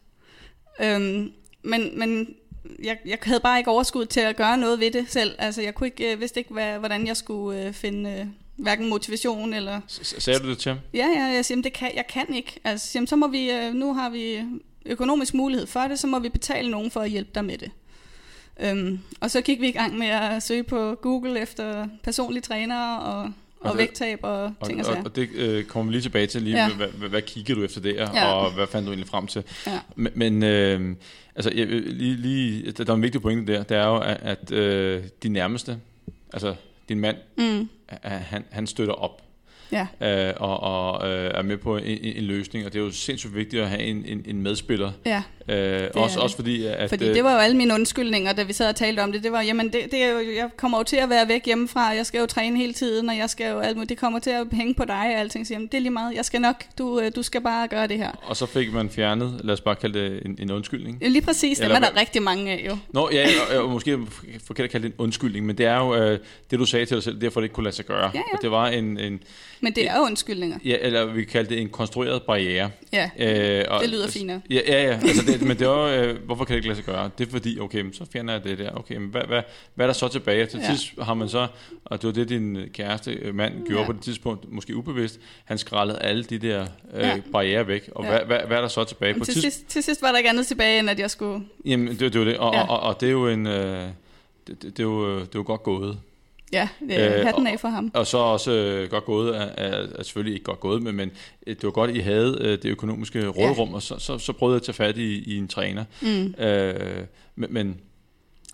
Øhm, men, men jeg, jeg havde bare ikke overskud til at gøre noget ved det selv. Altså, jeg kunne ikke, jeg vidste ikke, hvad, hvordan jeg skulle øh, finde øh, hverken motivation eller... Sagde du det til ham? Ja, ja, jeg siger, "Jamen, det kan, jeg kan ikke. Altså, jamen, så må vi, øh, nu har vi økonomisk mulighed for det, så må vi betale nogen for at hjælpe dig med det. Øhm, og så gik vi i gang med at søge på Google efter personlige trænere og, og, Og og vægttab og Og, ting og og, sager. og det øh, kommer vi lige tilbage til lige, Ja. hvad, hvad, hvad kigger du efter der, Ja. og hvad fandt du egentlig frem til? Ja. Men, men øh, altså, jeg, vil lige, lige, der er en vigtig pointe der, det er jo, at, at øh, de nærmeste, altså din mand, Mm, han, han støtter op ja, øh, og, og øh, er med på en, en, en løsning, og det er jo sindssygt vigtigt at have en, en, en medspiller. ja. Øh, også, det. også fordi, at... Fordi øh, det var jo alle mine undskyldninger, da vi sad og talte om det. Det var, jamen, det, det er jo, jeg kommer jo til at være væk hjemmefra, jeg skal jo træne hele tiden, og jeg skal jo alt muligt. Det kommer til at hænge på dig og alting. Så jamen, det er lige meget. Jeg skal nok. Du, øh, du skal bare gøre det her. Og så fik man fjernet, lad os bare kalde det en, en undskyldning. Lige præcis, Eller er der hvad- rigtig mange af jo. Nå, ja, og, og måske er det forkert at kalde det en undskyldning, men det er jo øh, det, du sagde til dig selv, derfor det ikke kunne lade sig gøre. Ja, ja. Og det var en, en Men det er jo undskyldninger. ja, eller vi kan kalde det en konstrueret barriere. Ja, Øh, og, det lyder finere. Ja, ja, ja. Altså det, men det er jo, øh, hvorfor kan det ikke lade sig gøre? Det er fordi, okay, så fjerner jeg det der. Okay, men hvad, hvad, hvad er der så tilbage? Til Ja. sidst har man så, og det var det, din kæreste øh, mand gjorde Ja. på det tidspunkt, måske ubevidst, han skrællede alle de der øh, Ja. barriere væk. Og Ja. hvad, hvad, hvad er der så tilbage? Men På til, tids- sidst, til sidst var der ikke andet tilbage, end at jeg skulle... Jamen, det, det jo det. Og, Ja. og, og, og det er jo en... Øh, det, det, det, er jo, det er jo godt gået. Ja, det er Øh, hatten af for ham. Og så også øh, godt gået, er, er, er selvfølgelig ikke godt gået, men, men øh, det var godt, I havde øh, det økonomiske rådrum, og så, så, så prøvede jeg at tage fat i, i en træner. Mm. Øh, men, men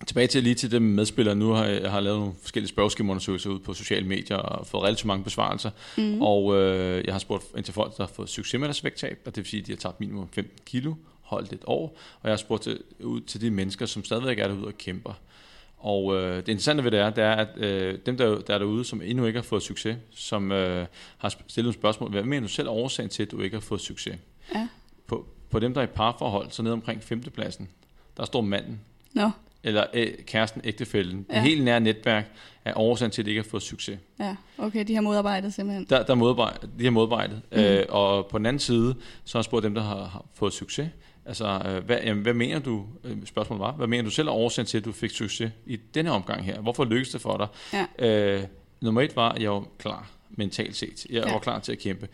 tilbage til lige til det med medspillere. Nu har jeg, jeg har lavet nogle forskellige spørgeskemaundersøgelser ud på sociale medier og fået relativt mange besvarelser. Mm. Og øh, jeg har spurgt ind til folk, der har fået succes med deres vægttab, og det vil sige, at de har tabt minimum 15 kilo, holdt et år. Og jeg har spurgt til, ud til de mennesker, som stadigvæk er derude og kæmper. Og øh, det interessante ved det er, det er at øh, dem, der, der er derude, som endnu ikke har fået succes, som øh, har stillet nogle spørgsmål, hvad mener du selv er årsagen til, at du ikke har fået succes? Ja. På, på dem, der er i parforhold, så ned omkring femtepladsen, der står manden. Nå, eller øh, kæresten, ægtefælden, ja. Det helt nære netværk, er årsagen til, at det ikke har fået succes. Ja, okay, de har modarbejdet simpelthen. Der, der er modarbejde, de har modarbejdet. Mm. Øh, og på den anden side, så har jeg spurgt dem, der har, har fået succes. Altså, øh, hvad, jamen, hvad mener du, øh, spørgsmålet var, hvad mener du selv er årsagen til, at du fik succes i denne omgang her? Hvorfor lykkedes det for dig? Ja. Øh, nummer et var, at jeg var klar mentalt set. Jeg Ja. var klar til at kæmpe.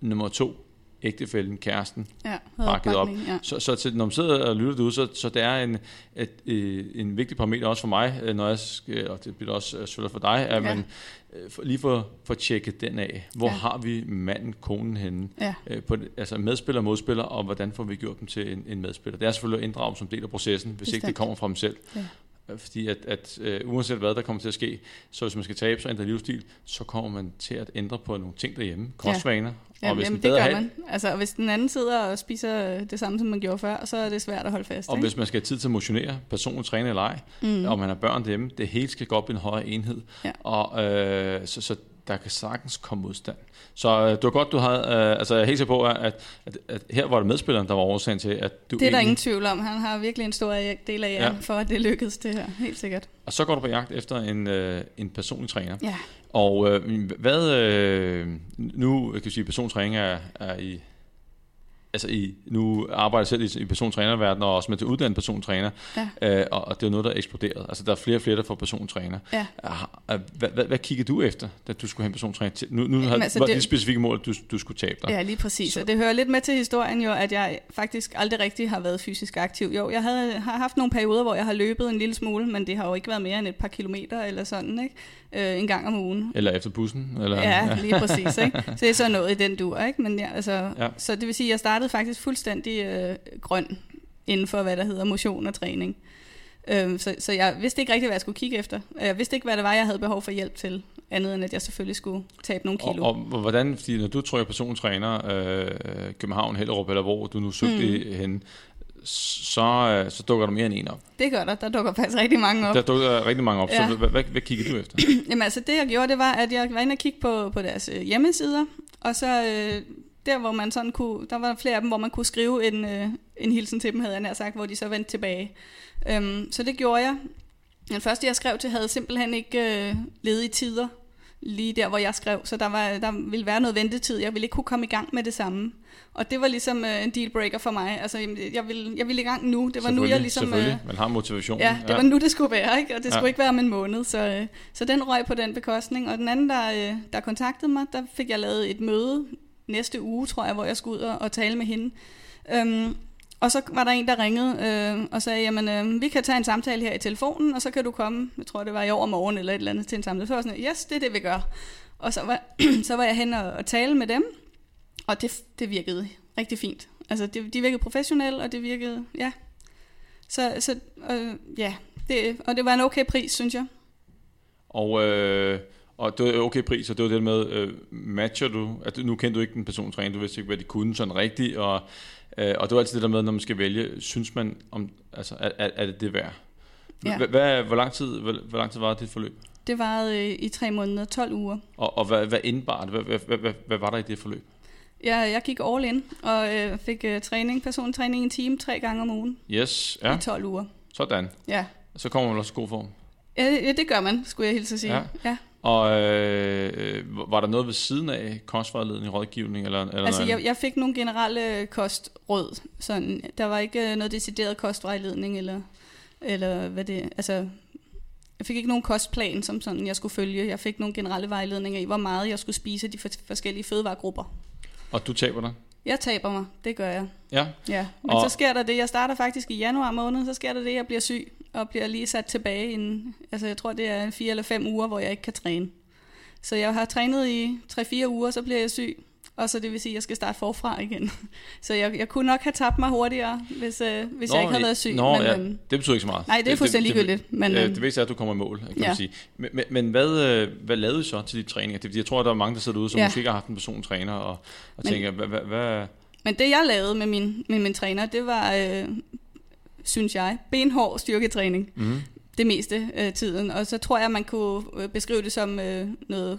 Nummer to, ægtefælden, kæresten, Ja, bakket op. Ja. Så, så til, når man sidder og lytter derude, så, så det er en, et, øh, en vigtig parameter også for mig, øh, når jeg skal, og det bliver også øh, selvfølgelig for dig, at Ja. man øh, for- lige får, får tjekket den af. Hvor Ja. har vi manden, konen henne? Ja. Øh, på, altså medspiller og modspiller, og hvordan får vi gjort dem til en, en medspiller? Det er selvfølgelig at inddrage som del af processen, hvis ikke det Bestemt. kommer fra dem selv. Ja. Øh, Fordi at, at øh, uanset hvad der kommer til at ske, så hvis man skal tabe sig ændre livsstil, så kommer man til at ændre på nogle ting derhjemme. Kostvaner. Ja, og hvis jamen, en det gør man. Altså, og hvis den anden sidder og spiser det samme, som man gjorde før, så er det svært at holde fast. Og ikke? hvis man skal have tid til at motionere, personlig træne eller ej, mm. og man har børn derhjemme, det hele skal gå op i en højere enhed. Ja. Og øh, så, så der kan sagtens komme modstand. Så øh, det var godt, du havde, øh, altså jeg er helt sikker på, at, at, at her var det medspilleren, der var årsagen til, at du det er der egentlig- ingen tvivl om. Han har virkelig en stor del af jer, Ja. for at det lykkedes det her. Helt sikkert. Og så går du på jagt efter en, øh, en personlig træner. Ja. Og øh, hvad, øh, nu kan jeg sige, at personlig træning er, er i, altså i, nu arbejder jeg selv i, i persontrænerverdenen, og også med til uddannet persontræner, Ja. øh, og, og det er jo noget, der er eksploderet. Altså der er flere og flere, der får persontræner. Ja. Ah, Hvad, hvad, hvad kiggede du efter, da du skulle have en persontræner? Nu, nu havde, altså, var det- det specifikke mål, at du, du skulle tabe dig. Ja, lige præcis. Så-. Og det hører lidt med til historien jo, at jeg faktisk aldrig rigtig har været fysisk aktiv. Jo, jeg havde, har haft nogle perioder, hvor jeg har løbet en lille smule, men det har jo ikke været mere end et par kilometer eller sådan, ikke? Øh, en gang om ugen. Eller efter bussen? Eller, Ja, lige præcis. Ikke? Så det er så noget i den dur, ikke? Men ja, altså, ja. Så det vil sige, at jeg startede faktisk fuldstændig øh, grøn inden for, hvad der hedder motion og træning. Øhm, så, så jeg vidste ikke rigtig, hvad jeg skulle kigge efter. Jeg vidste ikke, hvad det var, jeg havde behov for hjælp til, andet end at jeg selvfølgelig skulle tabe nogle kilo. Og, og hvordan, fordi når du trykker personlig træner, øh, København, Hellerup, eller hvor du nu søgte mm. hen, så, øh, så dukker der mere end en op. Det gør der. Der dukker faktisk rigtig mange op. Der dukker rigtig mange op, ja. Så hvad, hvad, hvad kigger du efter? Jamen altså, det jeg gjorde, det var, at jeg var inde og kigge på, på deres øh, hjemmesider, og så øh, der, hvor man sådan kunne, der var flere af dem, hvor man kunne skrive en, øh, en hilsen til dem, havde jeg nær sagt, hvor de så vendte tilbage. Øhm, så det gjorde jeg. Den første, jeg skrev til, havde simpelthen ikke øh, ledige tider, lige der, hvor jeg skrev, så der, var, der ville være noget ventetid. Jeg ville ikke kunne komme i gang med det samme. Og det var ligesom øh, en dealbreaker for mig. Altså, jeg ville, jeg ville i gang nu. Det var nu, jeg ligesom... Selvfølgelig, man har motivation. Ja, det var nu, det skulle være, ikke? og det Ja. skulle ikke være om en måned. Så, øh, så den røg på den bekostning. Og den anden, der, øh, der kontaktede mig, der fik jeg lavet et møde næste uge, tror jeg, hvor jeg skulle ud og, og tale med hende. Øhm, og så var der en, der ringede øh, og sagde, jamen, øh, vi kan tage en samtale her i telefonen, og så kan du komme, jeg tror, det var i overmorgen eller et eller andet, til en samtale. Så var jeg sådan, yes, det er det, vi gør. Og så var, så var jeg hen og, og tale med dem, og det, det virkede rigtig fint. Altså, det, de virkede professionelle, og det virkede, ja. Så, så øh, ja, det, og det var en okay pris, synes jeg. Og, øh, og det var okay pris, og det var det med, øh, matcher du, at nu kendte du ikke den person træner, du vidste ikke, hvad de kunne sådan rigtigt, og, øh, og det var altid det der med, når man skal vælge, synes man, om, altså, er, er, er det det værd? Ja. Hvad, hvor, lang tid, hvor, hvor lang tid var det forløb? Det varede øh, i tre måneder, 12 uger. Og, og hvad, hvad indebar det? Hvad, hvad, hvad, hvad, var der i det forløb? Jeg, jeg gik all in og øh, fik øh, træning, personlig træning en time tre gange om ugen Yes, ja. ja, i 12 uger. sådan. Ja. Så kommer man også i god form. Ja, det- ja, det gør man, skulle jeg hilse at sige. Ja. Ja. Og øh, øh, var der noget ved siden af kostvejledning, rådgivning eller, eller Altså, jeg, jeg fik nogle generelle kostråd. Sådan, der var ikke øh, noget decideret kostvejledning, eller, eller hvad det... Altså, jeg fik ikke nogen kostplan, som sådan, jeg skulle følge. Jeg fik nogle generelle vejledninger i, hvor meget jeg skulle spise de for- forskellige fødevaregrupper. Og du taber dig? Jeg taber mig, det gør jeg. Ja. Ja, men og... så sker der det, jeg starter faktisk i januar måned, så sker der det, jeg bliver syg, og bliver lige sat tilbage i en, altså jeg tror det er fire eller fem uger, hvor jeg ikke kan træne. Så jeg har trænet i 3-4 uger, så bliver jeg syg, og så det vil sige, at jeg skal starte forfra igen. Så jeg, jeg kunne nok have tabt mig hurtigere, hvis, øh, hvis jeg ikke havde været syg. Nå, men, ja, øhm, det betyder ikke så meget. nej, det er fuldstændig ligegyldigt. Men, Men, øh, øhm, det vigtigste er, at du kommer i mål, kan ja. Man sige. Men, men, men hvad, øh, hvad lavede I så til de træninger? Det, er fordi, jeg tror, at der er mange, der sidder ude, som ja. Måske ikke har haft en personlig træner, og, og Men- tænker, hvad, hvad, hvad, Men det jeg lavede med min, med min træner, det var, øh, synes jeg, benhård styrketræning. mm, det meste af tiden. Og så tror jeg, man kunne øh, beskrive det som øh, noget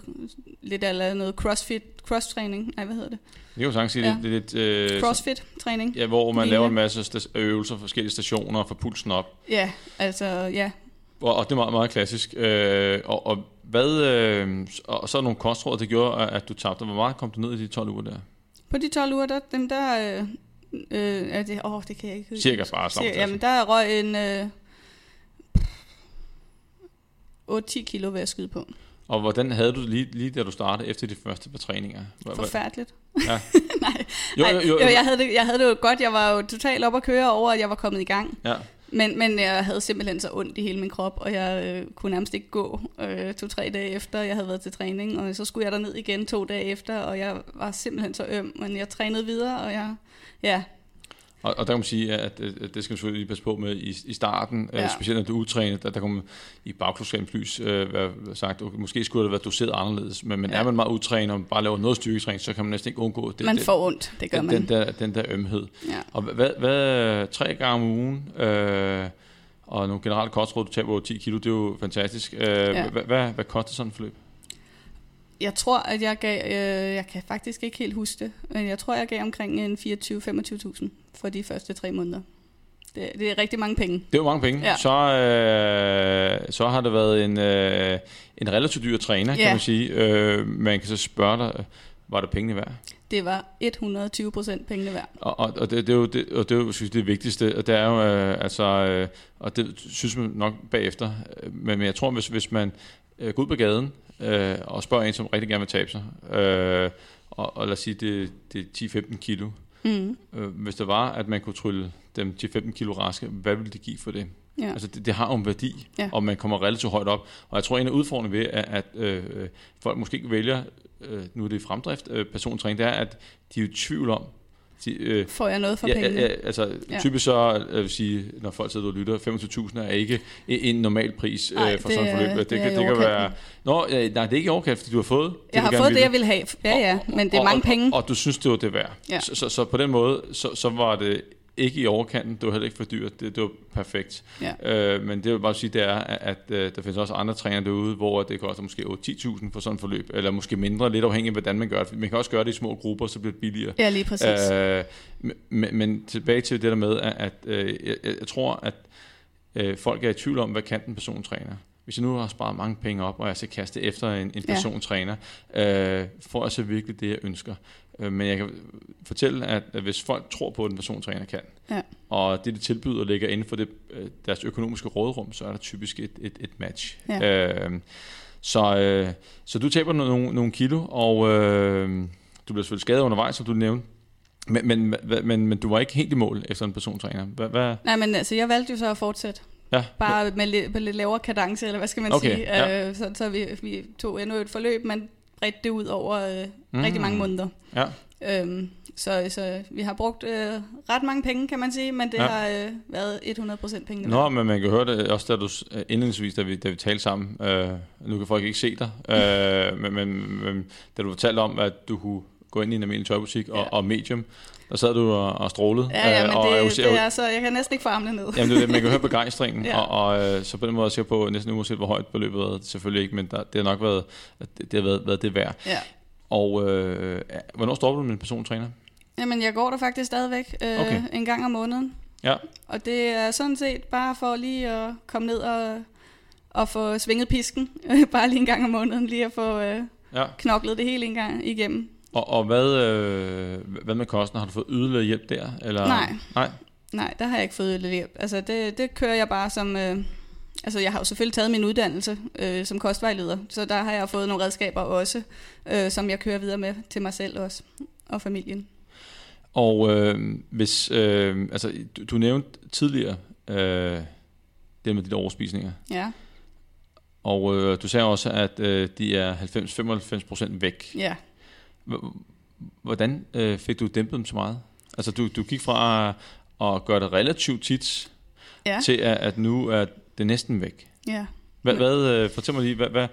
lidt eller noget crossfit, cross-træning. Nej, hvad hedder det? Det kan jo sagtens sige, Ja. det, er lidt... Øh, Crossfit-træning. Ja, hvor man laver en masse øvelser, forskellige stationer for pulsen op. Ja, altså, ja. Og, og det er meget, meget klassisk. Øh, og, og hvad, øh, og så er nogle kostråd, det gjorde, at- at du tabte. Hvor meget kom du ned i de 12 uger der? På de 12 uger, der, dem der... Øh, det, åh, det kan jeg ikke huske. Cirka bare. Cirka, Jamen, der røg en... Øh, 8-10 kilo ved at skyde på. Og hvordan havde du lige, lige da du startede efter de første par træninger? Forfærdeligt. Ja. Nej, Jo, jo, jo, jo, jeg, havde det, jeg havde det jo godt. Jeg var jo totalt op at køre over, at jeg var kommet i gang. Ja. Men, men jeg havde simpelthen så ondt i hele min krop, og jeg øh, kunne nærmest ikke gå øh, to-tre dage efter, jeg havde været til træning. Og så skulle jeg derned igen to dage efter, og jeg var simpelthen så øm. Men jeg trænede videre, og jeg... Ja, Og, og der kan man sige, at, at at det skal man selvfølgelig lige passe på med i, i starten, ja. Ja. øh, specielt når du er udtrænet, der, der kommer i bagklodskabens lys øh, være sagt, okay, måske skulle det være doseret anderledes, men, men ja. Er man meget udtrænet og bare laver noget styrketræning, så kan man næsten ikke undgå det, man det, får ondt, det gør den, man. den, der, den der ømhed. Ja. Og hvad, hvad tre gange om ugen, øh, og nogle generelle kostråd, du taber over 10 kilo, det er jo fantastisk. Øh, ja. hvad, hvad, hvad koster sådan et forløb? Jeg tror, at jeg gav, øh, jeg kan faktisk ikke helt huske det, men jeg tror, jeg gav omkring en 24-25.000 for de første tre måneder. Det, det er rigtig mange penge. Det er mange penge. Ja. Så, øh, så har det været en, øh, en relativt dyr træner, kan Ja. man sige. Øh, man kan så spørge dig, var det pengene værd? Det var 120 procent pengene værd. Og, og, og, det, det, er jo det, og det er jo synes, det vigtigste, og det er jo, øh, altså, øh, og det synes man nok bagefter, øh, men, men jeg tror, hvis, hvis man øh, går ud på gaden øh, og spørger en, som rigtig gerne vil tabe sig, øh, og, og lad os sige, det, det er 10-15 kilo, Mm. øh, hvis det var, at man kunne trylle dem 10-15 kilo raske, hvad ville det give for det? Ja. Altså det, det har jo en værdi, Ja. og man kommer relativt højt op. Og jeg tror, en af udfordringerne ved, at, at øh, folk måske ikke vælger, øh, nu er det fremdrift, øh, persontræning, det er, at de er i tvivl om, de, øh, Får jeg noget for ja, pengene? ja, altså Ja. typisk så, jeg vil sige, når folk sidder og lytter, 25.000 er ikke en normal pris Nej, øh, for det sådan et forløb. det det, kan, i det kan være... Nå, nej, det er ikke i overkant, fordi du har fået det, jeg har fået det, ville. jeg ville have. Ja, ja, men det er Og- mange og, penge. Og, og du synes, det var det værd. Ja. Så, så, så på den måde, så, så var det ikke i overkanten, det var heller ikke for dyrt, det, det var perfekt. Ja. Øh, men det vil bare sige, det er, at, at øh, der findes også andre trænere derude, hvor det koster måske 8-10.000 for sådan et forløb, eller måske mindre, lidt afhængig af, hvordan man gør det. Man kan også gøre det i små grupper, så bliver det billigere. Ja, lige præcis. Øh, men, men tilbage til det der med, at, at øh, jeg, jeg tror, at øh, folk er i tvivl om, hvad kan den person træner. Hvis jeg nu har sparet mange penge op, og jeg skal kaste efter en, en Ja. person træner, øh, får jeg så virkelig det, jeg ønsker. Øh, men jeg kan fortælle, at, hvis folk tror på, at en person træner kan, Ja. og det, de tilbyder, ligger inden for det, øh, deres økonomiske rådrum, så er der typisk et, et, et match. Ja. Øh, så, øh, så du taber nogle, nogle kilo, og øh, du bliver selvfølgelig skadet undervejs, som du nævnte. Men, men, men, men, men du var ikke helt i mål efter en persontræner. Hvad, hvad? Nej, men altså, jeg valgte jo så at fortsætte. Ja, Bare med lidt, med lidt lavere kadence, eller hvad skal man Okay, sige. ja. Øh, så så vi, vi tog endnu et forløb, men bredte det ud over øh, Mm. rigtig mange måneder. Ja. Øhm, så, så vi har brugt øh, ret mange penge, kan man sige, men det Ja. har øh, været 100% penge. Nå, men man kan høre det også, da du s- indledningsvis, da vi, da vi talte sammen. Øh, nu kan folk ikke se dig, øh, men, men, men da du fortalte om, at du kunne gå ind i en almindelig tøjbutik og, Ja. og medium, der sad du og, og strålede. Ja, ja, Øh, men og det, kunne se- det er så, jeg kan næsten ikke få armene ned. Jamen, det er det, man kan høre begejstringen, ja. Og, og øh, så på den måde er jeg sikker på, næsten uanset hvor højt beløbet været, selvfølgelig ikke, men der, det har nok været, det, det har været, været det værd. Ja. Og øh, hvornår stopper du med en persontræner? Jamen, jeg går der faktisk stadigvæk øh, okay. en gang om måneden. Ja. Og det er sådan set bare for lige at komme ned og, og få svinget pisken. bare lige en gang om måneden, lige at få øh, Ja. knoklet det hele en gang igennem. Og, og hvad, øh, hvad med kosten? Har du fået yderligere hjælp der? Eller? Nej. Nej. Nej, der har jeg ikke fået lidt hjælp. Altså, det, det kører jeg bare som... Øh, altså, jeg har jo selvfølgelig taget min uddannelse øh, som kostvejleder, så der har jeg fået nogle redskaber også, øh, som jeg kører videre med til mig selv også, og familien. Og øh, hvis, øh, altså, du, du nævnte tidligere øh, det med der overspisninger, Ja, og øh, du sagde også, at øh, de er 90-95% væk. ja. Hvordan øh, fik du dæmpet dem så meget? Altså, du, du gik fra at gøre det relativt tit, Ja, til at, at nu er det næsten væk. ja. Hvad, hvad, øh, fortæl mig lige, hvad, hvad,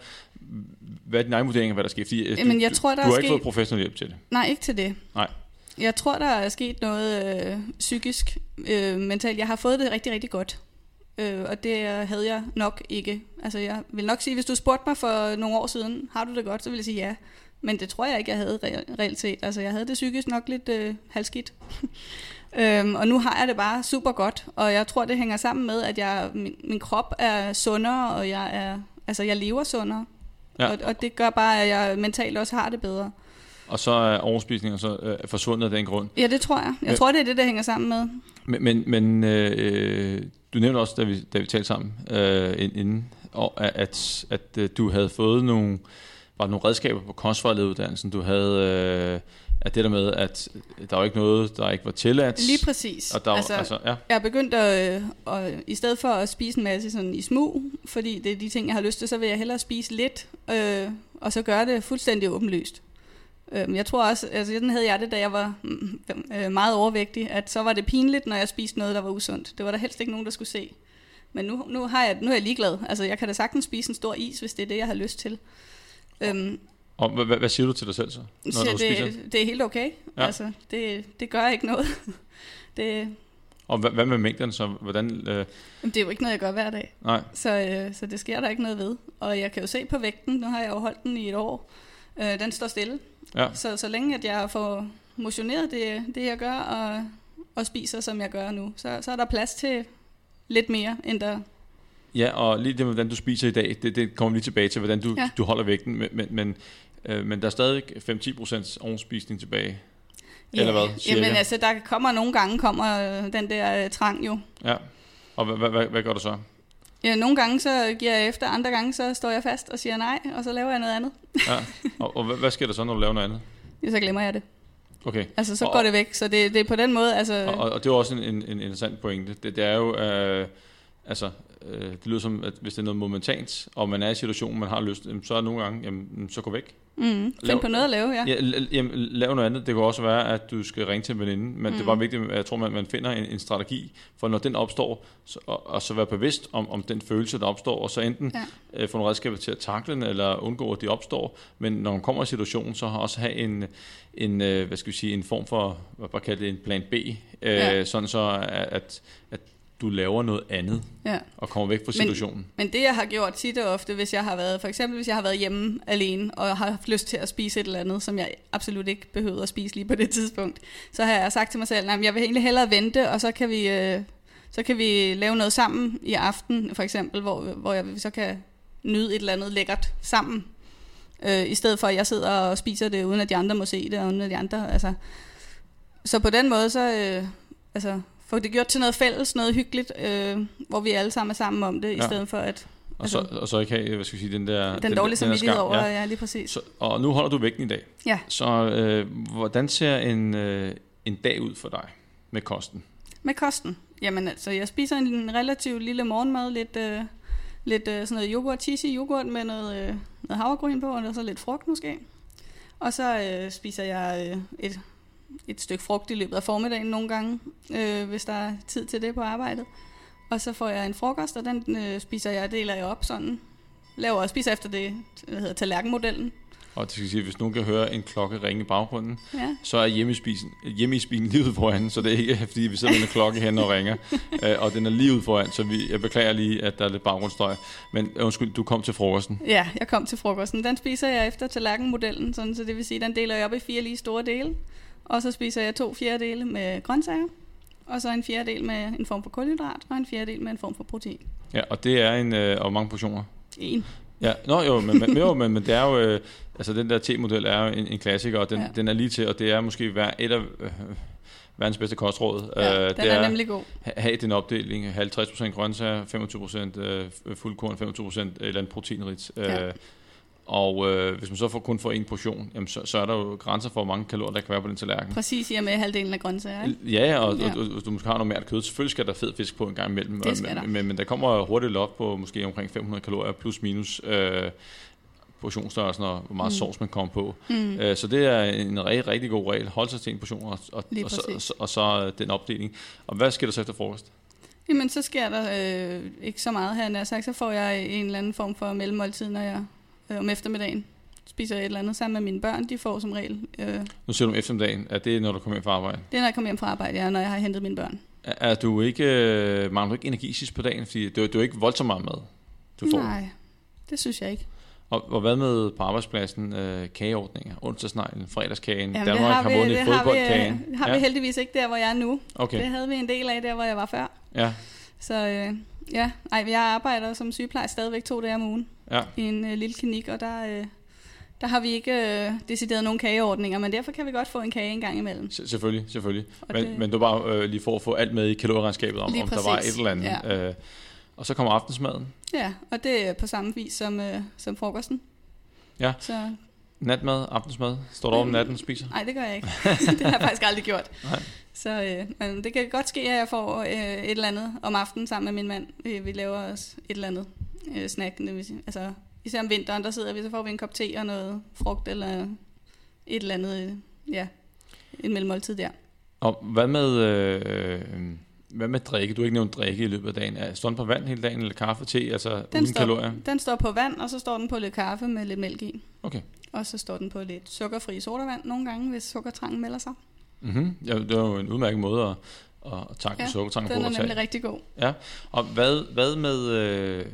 hvad er din egen vurdering af, hvad der sker? Fordi, øh, Jamen, du, jeg tror, der du er har ikke sket- fået professionel hjælp til det. Nej, ikke til det. Nej. Jeg tror, der er sket noget øh, psykisk, øh, mentalt. Jeg har fået det rigtig, rigtig godt. Øh, og det havde jeg nok ikke. Altså, jeg vil nok sige, hvis du spurgte mig for nogle år siden, har du det godt, så vil jeg sige ja. Men det tror jeg ikke, jeg havde re- reelt set. Altså, jeg havde det psykisk nok lidt øh, halvskidt. øhm, og nu har jeg det bare super godt, og jeg tror, det hænger sammen med, at jeg, min, min krop er sundere, og jeg er, altså, jeg lever sundere. Ja. Og, og det gør bare, at jeg mentalt også har det bedre. Og så er overspisningen så øh, forsvundet af den grund. Ja, det tror jeg. Jeg Men- tror, det er det, der hænger sammen med. Men, men, men øh, du nævnte også, da vi, da vi talte sammen øh, ind- inden, og at, at, at øh, du havde fået nogle, var der nogle redskaber på kostvejlederuddannelsen. Du havde øh, at det der med, at der var ikke noget, der ikke var tilladt. Lige præcis. Og der, altså, altså, ja. Jeg er begyndt at, øh, at, i stedet for at spise en masse sådan i smug, fordi det er de ting, jeg har lyst til, så vil jeg hellere spise lidt, øh, og så gøre det fuldstændig åbenlyst. Øh, jeg tror også, altså sådan havde jeg det, da jeg var mm, øh, meget overvægtig, at så var det pinligt, når jeg spiste noget, der var usundt. Det var der helst ikke nogen, der skulle se. Men nu, nu, har jeg, nu er jeg ligeglad. Altså, jeg kan da sagtens spise en stor is, hvis det er det, jeg har lyst til. Øhm, Og hvad, hvad, siger du til dig selv så, når du spiser? det, det er helt okay. Ja. Altså, det, det gør ikke noget. det, Og hvad, hvad med mængden så? Hvordan, øh, Jamen, det er jo ikke noget, jeg gør hver dag. nej, Så, øh, så det sker der ikke noget ved. Og jeg kan jo se på vægten, nu har jeg jo holdt den i et år, øh, den står stille. ja. Så så længe at jeg får motioneret det, det jeg gør, og, og spiser, som jeg gør nu, så, så er der plads til lidt mere, end der... Ja, og lige det med, hvordan du spiser i dag, det, det kommer vi lige tilbage til, hvordan du, ja. Ja. du holder vægten, men, men, men, øh, men der er stadig 5-10% overspisning tilbage. Eller hvad, cirka? Jamen altså, der kommer nogle gange, kommer øh, den der øh, trang jo. Ja, og hvad, hvad, hvad, hvad gør du så? Ja, nogle gange så giver jeg efter, andre gange så står jeg fast og siger nej, og så laver jeg noget andet. Ja. Og, og hvad, hvad sker der så, når du laver noget andet? Ja, så glemmer jeg det. Okay, Altså, så Og- går det væk. Så det, det er på den måde, altså... og, og, det er også en, en, en interessant pointe. Det, det er jo, øh, altså, øh, det lyder som, at hvis det er noget momentant, og man er i situationen, man har lyst, jamen, så er det nogle gange, jamen, så gå væk. Mm, Lav- find på noget at lave, ja. Ja, jamen, lav noget andet. Det kan også være, at du skal ringe til en veninde, men mm. det er bare vigtigt, at jeg tror, man, man finder en, en strategi, for når den opstår, så, og, og så være bevidst om, om den følelse, der opstår, og så enten ja. Øh, få nogle redskaber til at takle den, eller undgå, at de opstår, men når man kommer i situationen, så har også have en, en øh, hvad skal vi sige, en form for, hvad bare kalde det, en plan B, øh. Ja. sådan så, at, at du laver noget andet, ja. og kommer væk fra situationen. Men det, jeg har gjort tit og ofte, hvis jeg har været, for eksempel hvis jeg har været hjemme alene, og har haft lyst til at spise et eller andet, som jeg absolut ikke behøvede at spise lige på det tidspunkt, så har jeg sagt til mig selv, at jeg vil egentlig hellere vente, og så kan vi, øh, så kan vi lave noget sammen i aften, for eksempel, hvor, hvor jeg så kan nyde et eller andet lækkert sammen, øh, i stedet for at jeg sidder og spiser det, uden at de andre må se det, og uden at de andre, altså... Så på den måde, så, øh, altså, få det gjort til noget fælles, noget hyggeligt, øh, hvor vi alle sammen er sammen om det, ja. I stedet for at Og så, og så ikke have, hvad skal vi sige, den der... den dårlige der samvittighed over, Ja. ja. lige præcis. Så, og nu holder du vægten i dag. Ja. Så øh, hvordan ser en, øh, en dag ud for dig med kosten? Med kosten, jamen altså, jeg spiser en relativt lille morgenmad, lidt, øh, lidt øh, sådan noget yoghurt, cheesy yoghurt med noget, øh, noget havregryn på, og så lidt frugt måske. Og så øh, spiser jeg øh, et, et stykke frugt i løbet af formiddagen nogle gange, øh, hvis der er tid til det på arbejdet. Og så får jeg en frokost, og den øh, spiser jeg, deler jeg op sådan. Laver og spiser efter det, der hedder tallerkenmodellen. Og det skal sige, hvis nogen kan høre en klokke ringe i baggrunden, Ja. så er hjemmespisen, hjemmespisen lige ude foran, så det er ikke fordi, vi sidder med en klokke hen og ringer. øh, og den er lige ude foran, så vi, jeg beklager lige, at der er lidt baggrundsstøj. Men øh, undskyld, du kom til frokosten. Ja, jeg kom til frokosten. Den spiser jeg efter tallerkenmodellen, sådan, så det vil sige, den deler jeg op i fire lige store dele. Og så spiser jeg to fjerdedele med grøntsager, og så en fjerdedel med en form for kulhydrat, og en fjerdedel med en form for protein. Ja, og det er en, øh, og mange portioner? En. Ja, nå jo, men, men, jo, men, men det er jo, øh, altså den der T-model er jo en, en klassiker, og den, ja. Den er lige til, og det er måske hver, et af øh, verdens bedste kostråd. Ja, Øh, den det er, er nemlig god. ha- have den opdeling, 50% grøntsager, 25% øh, fuldkorn, 25% et eller andet proteinrigt. Ja. Øh, og øh, hvis man så får, kun får en portion, jamen så, så er der jo grænser for, hvor mange kalorier, der kan være på den tallerken. Præcis i og med halvdelen af grøntsager. Ikke? Ja, og, Ja. og, og, hvis du måske har noget mere kød, selvfølgelig skal der fed fisk på en gang imellem. Det skal og, der. men, men, der kommer hurtigt op på måske omkring 500 kalorier plus minus øh, portionsstørrelsen og hvor meget mm. sovs man kommer på. Mm. Øh, så det er en rigtig, rigtig god regel. Hold sig til en portion og, og, og, så, og, så, og så den opdeling. Og hvad sker der så efter frokost? Jamen, så sker der øh, ikke så meget her, når sagt, så får jeg en eller anden form for mellemmåltid, når jeg øh, om eftermiddagen spiser et eller andet sammen med mine børn. De får som regel, øh, Nu siger du om eftermiddagen, at det er, når du kommer hjem fra arbejde. det er, når jeg kommer hjem fra arbejde, ja, når jeg har hentet mine børn. Er, er du ikke, øh, mangler du ikke energi sidst på dagen? Fordi det, er- det er ikke voldsomt meget mad, du får. Nej, det synes jeg ikke. Og, og hvad med på arbejdspladsen? Øh, kageordninger, onsdagsneglen, fredagskagen, Jamen, Danmark har, vi, vundet det har, fodboldkagen. vi, har ja. vi heldigvis ikke der, hvor jeg er nu. Okay, Det havde vi en del af der, hvor jeg var før. ja, Så øh, ja, Ej, jeg arbejder som sygeplejer stadigvæk to dage om ugen ja. i en øh, lille klinik, og der, øh, der har vi ikke øh, decideret nogen kageordninger, men derfor kan vi godt få en kage en gang imellem. S- selvfølgelig, selvfølgelig. Og Men, det- men var bare øh, lige for at få alt med i kalorieregnskabet, om, om der var et eller andet. ja. Øh, og så kommer aftensmaden. Ja, og det er på samme vis som, øh, som frokosten. Ja. Så Natmad, aftensmad. Står du om natten og spiser? nej, det gør jeg ikke. det har jeg faktisk aldrig gjort. Nej. Så øh, men det kan godt ske, at jeg får øh, et eller andet om aftenen sammen med min mand. Vi, vi laver os et eller andet øh, vil sige, altså, især om vinteren, der sidder vi, så får vi en kop te og noget frugt eller et eller andet, øh, ja, en mellemmåltid der. Og hvad med, øh, hvad med drikke? Du har ikke nævnt drikke i løbet af dagen. Er står den på vand hele dagen, eller kaffe, te, altså Den uden står, kalorier? den står på vand, og så står den på lidt kaffe med lidt mælk i. Okay. Og så står den på lidt sukkerfri sodavand nogle gange, hvis sukkertrangen melder sig. Mm-hmm. Ja, det er jo en udmærket måde at, at, at takke ja, Ja, sukkertrangen Den er nemlig rigtig god. Og hvad, hvad med... Øh,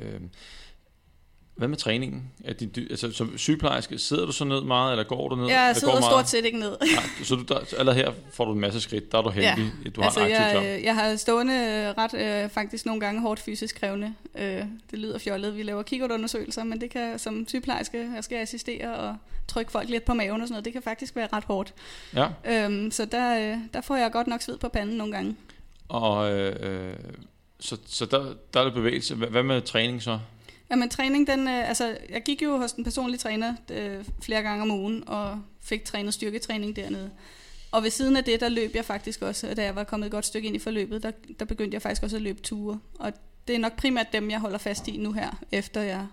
hvad med træningen? Er din, altså, som sygeplejerske, sidder du så ned meget, eller går du ned? Jeg eller sidder går meget? stort set ikke ned. Nej, så du, der, allerede her får du en masse skridt. Der er du heldig, ja. du har altså, en aktiv jeg, øh, jeg har stående øh, ret øh, faktisk nogle gange hårdt fysisk krævende. Øh, det lyder fjollet, vi laver kikkertundersøgelser, men det kan som sygeplejerske, jeg skal assistere og trykke folk lidt på maven og sådan noget, det kan faktisk være ret hårdt. Ja, Øhm, så der, øh, der får jeg godt nok sved på panden nogle gange. og øh, øh, så, så der, der er det bevægelse. Hvad med træning så? Jamen træning, den, øh, altså jeg gik jo hos en personlig træner øh, flere gange om ugen og fik trænet styrketræning dernede. Og ved siden af det, der løb jeg faktisk også, da jeg var kommet et godt stykke ind i forløbet, der, der begyndte jeg faktisk også at løbe ture. Og det er nok primært dem, jeg holder fast i nu her, efter jeg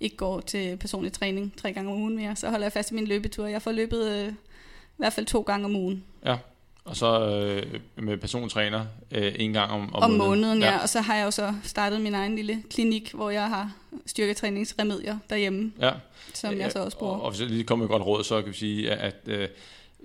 ikke går til personlig træning tre gange om ugen mere. Så holder jeg fast i min løbetur. Jeg får løbet øh, i hvert fald to gange om ugen. Ja, og så øh, med persontræner øh, en gang om, om, Om måneden, ja. Og så har jeg jo så startet min egen lille klinik, hvor jeg har styrketræningsremedier derhjemme, ja. som jeg så også bruger. Og, og hvis jeg lige kommer med et godt råd, så kan vi sige, at, øh,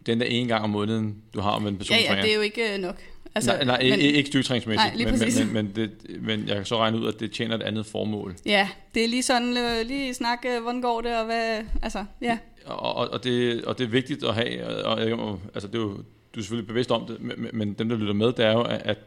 den der en gang om måneden, du har med en Ja, personstræner. ja, det er jo ikke øh, nok. Altså, nej, nej men, ikke styrketræningsmæssigt, Nej, men, men, men, men, det, men jeg kan så regne ud, at det tjener et andet formål. Ja, det er lige sådan, øh, lige snakke, øh, hvordan går det, og hvad, altså, ja. Og, og, det, og det er vigtigt at have, og, og, og altså det er jo, du er selvfølgelig bevidst om det, men, men dem, der lytter med, det er jo, at,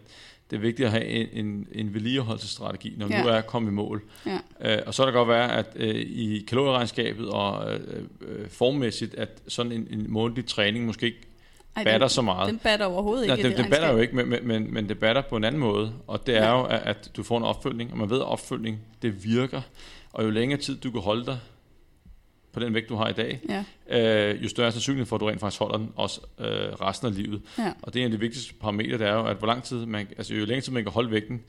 det er vigtigt at have en, en, en vedligeholdelsesstrategi, når ja. Nu er kommet i mål. Ja. Øh, og så kan det godt være, at øh, i kalorieregnskabet og øh, øh, formmæssigt, at sådan en, en månedlig træning måske ikke Ej, batter den, så meget. den batter overhovedet Nej, ikke. det, i det batter jo ikke, men, men, men, men det batter på en anden måde, og det er Ja. jo, at, at du får en opfølgning, og man ved, at opfølgning, det virker, og jo længere tid du kan holde dig på den vægt, du har i dag, Ja, øh, jo større er sandsynlighed for, at du rent faktisk holder den også øh, resten af livet. ja, Og det er en af de vigtigste parametre, det er jo, at hvor lang tid man, altså jo længere tid man kan holde vægten,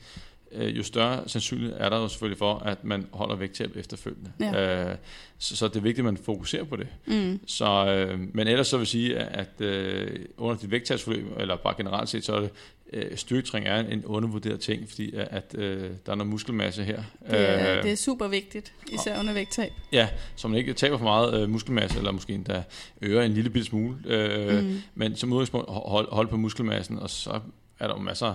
øh, jo større sandsynlighed er der jo selvfølgelig for, at man holder vægttab efterfølgende. Ja. Øh, så, så det er vigtigt, at man fokuserer på det. mm, Så, øh, men ellers så vil jeg sige, at, at øh, under dit vægttabsforløb, eller bare generelt set, så er det, øh, styrketræning er en undervurderet ting, fordi at, at øh, der er noget muskelmasse her. det, er, Øh, det er super vigtigt, især under vægttab. Ja, så man ikke taber for meget øh, muskelmasse, eller måske endda øger en lille bitte smule. Øh, Mm. Men som udgangspunkt hold, hold på muskelmassen, og så er der jo masser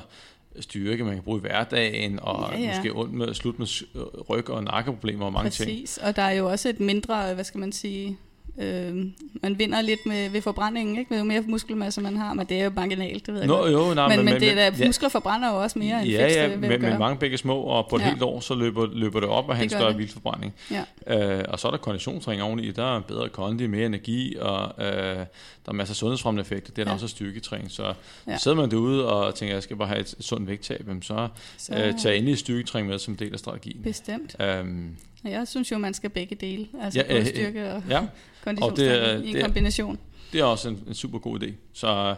styrke, man kan bruge i hverdagen, og Ja, ja. måske ondt med, slut med s- ryg- og nakkeproblemer og mange ting. Præcis, og der er jo også et mindre, hvad skal man sige, øh, man vinder lidt med, ved forbrændingen, ikke? Jo mere muskelmasse man har, men det er jo marginalt, det ved jeg Nå, godt. jo, nej, men, men, men det er ja, muskler forbrænder jo også mere end ja, fedtste ja, men, men mange begge små, og på et Ja. helt år, så løber, løber det op og have en større det. vildforbrænding. Ja. Øh, og så er der konditionstræning oveni, der er bedre kondi, mere energi, og øh, der er masser af sundhedsfremmende effekter. Det er Ja. også styrketræning. Så Ja. sidder man derude og tænker, jeg skal bare have et, sundt vægttab, så, Så, øh, tag endelig styrketræning med som del af strategien. Bestemt. Øhm, Jeg synes jo, man skal begge dele, altså Ja, både øh, styrke og ja, konditionstræning i en det- kombination. det er også en, en super god idé. Så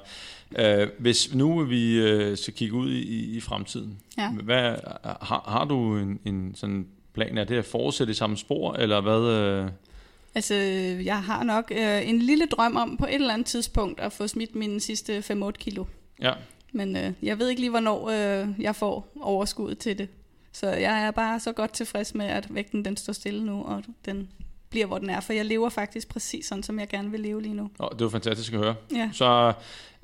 øh, hvis nu vi øh, skal kigge ud i, i, i fremtiden, Ja. hvad, har, har du en, en sådan plan? Er det at fortsætte i samme spor, eller hvad? Øh, Altså, jeg har nok øh, en lille drøm om på et eller andet tidspunkt at få smidt mine sidste 5-8 kilo. ja, Men øh, jeg ved ikke lige, hvornår øh, jeg får overskud til det. Så jeg er bare så godt tilfreds med, at vægten den står stille nu, og den bliver, hvor den er. For jeg lever faktisk præcis sådan, som jeg gerne vil leve lige nu. og det var fantastisk at høre. Ja, Så,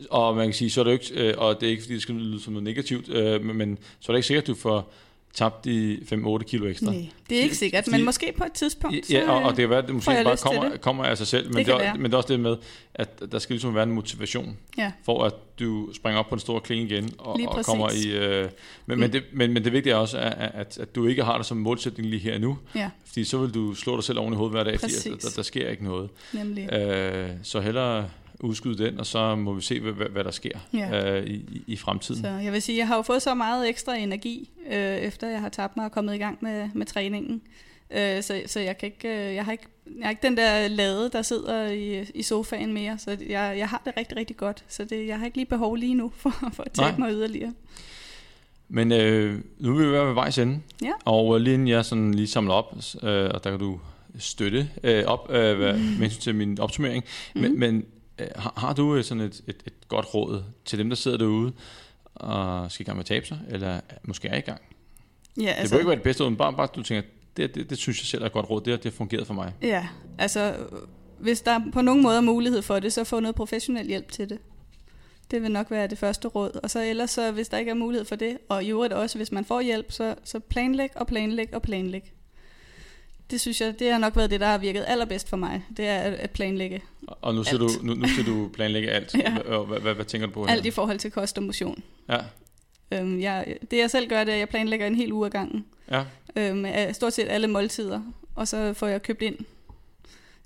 og man kan sige, så er det ikke, øh, og det er ikke fordi, det skal lyde som noget negativt, øh, men, men så er det ikke sikkert, at du får tabt de 5-8 kilo ekstra. Nej, det er ikke sikkert, men Fordi- måske på et tidspunkt. Ja, og, og det kan være, at det måske bare kommer, det. kommer af sig selv, men Det det, men det er også det med, at der skal ligesom være en motivation, Ja. for at du springer op på en stor klinge igen, og, og kommer i... Øh, men, men, det, men, men det vigtige er også, at, at, at du ikke har det som målsætning lige her nu, ja, fordi så vil du slå dig selv oven i hovedet hver dag, fordi Præcis. at, der, der sker ikke noget. nemlig. Øh, så hellere udskyde den, og så må vi se, hvad, hvad, der sker Ja. øh, i, i, fremtiden. Så jeg vil sige, jeg har jo fået så meget ekstra energi, øh, efter jeg har tabt mig og kommet i gang med, med træningen. Øh, så, så jeg kan ikke, øh, jeg har ikke, jeg har ikke den der lade, der sidder i, i sofaen mere. Så jeg, jeg har det rigtig, rigtig godt. Så det, jeg har ikke lige behov lige nu for, for at tabe Nej. mig yderligere. Men øh, nu vil vi være ved vejs ende, Ja. og øh, lige inden jeg sådan lige samler op, øh, og der kan du støtte øh, op øh, hvad- med hensyn til min opsummering, mm. men, men øh, har, har du øh, sådan et, et, et godt råd til dem, der sidder derude og skal i gang med at tabe sig, eller måske er i gang? Ja, Altså, det bør ikke være det bedste råd, bare, bare du tænker, det, det, det synes jeg selv er et godt råd, det, har- det fungeret for mig. Ja, altså øh, hvis der på nogen måde er mulighed for det, så få noget professionel hjælp til det. Det vil nok være det første råd. Og så ellers, så, hvis der ikke er mulighed for det, og i øvrigt også, hvis man får hjælp, så, så planlæg og planlæg og planlæg. Det synes jeg, det har nok været det, der har virket allerbedst for mig. Det er at planlægge Og nu skal, du, Alt. nu, nu skal du planlægge alt. Ja. Hvad, hvad, tænker du på her? alt i forhold til kost og motion. Ja, Øhm, jeg, det jeg selv gør, det er, at jeg planlægger en hel uge ad gangen. ja. øhm, stort set alle måltider, og så får jeg købt ind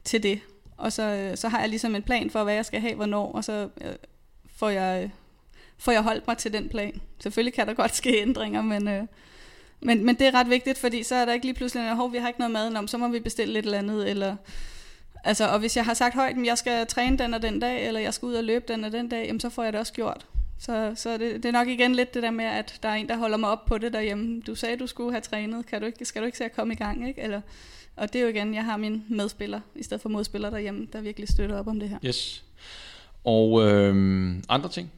til det. Og så, øh, så har jeg ligesom en plan for, hvad jeg skal have, hvornår, og så øh, får, jeg, øh, får jeg holdt mig til den plan. Selvfølgelig kan der godt ske ændringer, men, øh, men, men det er ret vigtigt, fordi så er der ikke lige pludselig, hov, vi har ikke noget mad, men så må vi bestille lidt eller andet, eller... Altså, og hvis jeg har sagt højt, at jeg skal træne den og den dag, eller jeg skal ud og løbe den og den dag, jamen, så får jeg det også gjort. Så, så det, det er nok igen lidt det der med, at der er en, der holder mig op på det derhjemme. Du sagde, du skulle have trænet. Kan du ikke, skal du ikke se at komme i gang? Ikke? Eller, og det er jo igen, jeg har min medspiller, i stedet for modspiller derhjemme, der virkelig støtter op om det her. Yes. Og øh, andre ting?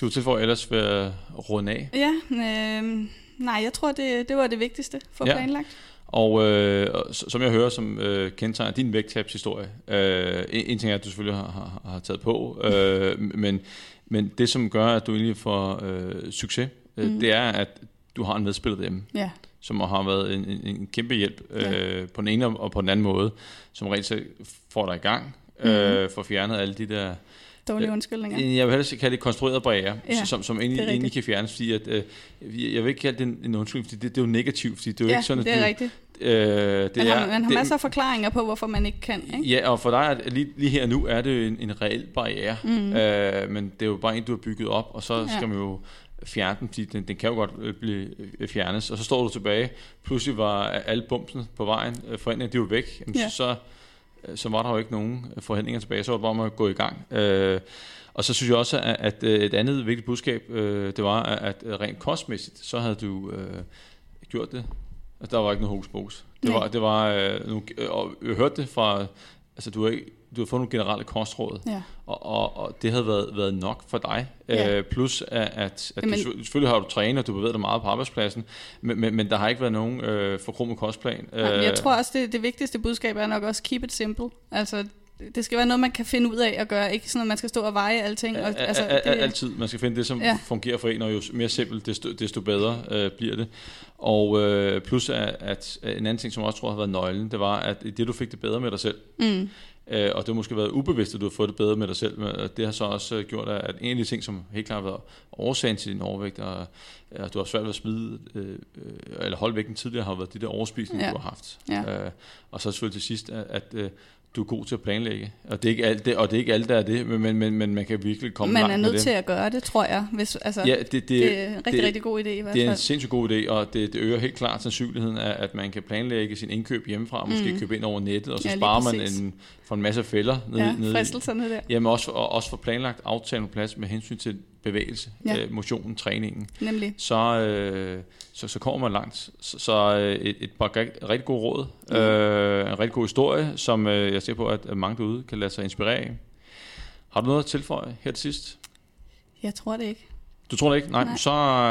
Du tilføjer ellers ved runde af. Ja, øh, nej, jeg tror, det, det var det vigtigste for Ja. planlagt. Og øh, som jeg hører, som øh, kendetegner din vægttabshistorie, øh, en, en ting er, at du selvfølgelig har, har, har taget på, øh, men, men det, som gør, at du egentlig får øh, succes, øh, Mhm. det er, at du har en medspiller derhjemme, Ja, som har været en, en, en kæmpe hjælp øh, Ja. på den ene og på den anden måde, som rent set får dig i gang, øh, får fjernet alle de der dårlige undskyldninger. Jeg vil hellere kalde det konstruerede barriere, ja, som, som egentlig, er egentlig kan fjernes, fordi at, øh, jeg vil ikke kalde det en, en undskyldning, fordi det, det er jo negativt, fordi det er jo ja, ikke sådan, at det er du, rigtigt. øh, det Man er, har, man har det, masser af forklaringer på, hvorfor man ikke kan. Ikke? Ja, og for dig, er lige, lige her nu, er det jo en, en reel barriere, Mm. øh, men det er jo bare en, du har bygget op, og så Ja. skal man jo fjerne den, fordi den, den kan jo godt øh, blive øh, fjernes, og så står du tilbage, pludselig var alle bumsene på vejen, øh, forhindringerne, de var væk, Jamen, Ja. så, så var der jo ikke nogen øh, forhindringer tilbage, så var det bare om at gå i gang. Øh, og så synes jeg også, at, at øh, et andet vigtigt budskab, øh, det var, at at rent kostmæssigt, så havde du øh, gjort det. Altså, der var ikke noget hokus pokus. Det var, det var øh, øh, og jeg hørte det fra, altså du har, ikke, du har fået nogle generelle kostråd, Ja. og, og, og det havde været, været nok for dig. Ja. Øh, plus at, at, at Jamen- du, selvfø- selvfølgelig har du trænet, og du bevæger dig meget på arbejdspladsen, men, men, men der har ikke været nogen øh, forkromet kostplan. Nej, men jeg Øh, tror også, det, det vigtigste budskab er nok også keep it simple. Altså, det skal være noget, man kan finde ud af at gøre. Ikke sådan, at man skal stå og veje alting. Og, Altså, det... Altid. Man skal finde det, som ja. Fungerer for en, og jo mere simpelt, desto, desto bedre øh, bliver det. Og øh, plus at, at en anden ting, som jeg også tror har været nøglen, det var, at det du fik det bedre med dig selv, mm, Øh, og det har måske været ubevidst, at du har fået det bedre med dig selv. Men øh, det har så også øh, gjort, at en af de ting, som helt klart har været årsagen til din overvægt, og at du har svært ved at smide, øh, øh, eller holde vægten tidligere, har været de der overspisninger, Ja. du har haft. Ja. Øh, og så selvfølgelig til sidst, at, at øh, du er god til at planlægge. Og det er ikke alt, det, og det er ikke alt, der er det, men, men, men, men man kan virkelig komme man langt er med nødt til at gøre det, tror jeg. Hvis, altså, Ja, det, det, det er en rigtig, det- rigtig god idé i hvert det er en sindssygt god idé, og det, det øger helt klart sandsynligheden af, at man kan planlægge sin indkøb hjemmefra, og måske Mm. købe ind over nettet, og så Ja, sparer man en, for en masse fælder nede, Ja, nede fristelserne der. Jamen også, og også for planlagt aftalen på plads med hensyn til bevægelse, ja. Øh, motionen, træningen, Nemlig. så, øh, så, så kommer man langt. Så, så øh, et, et par rigtig, gode råd, Mm. øh, en rigtig god historie, som øh, jeg ser på, at mange derude kan lade sig inspirere af. Har du noget at tilføje her til sidst? Jeg tror det ikke. Du tror det ikke? Nej, Nej. Så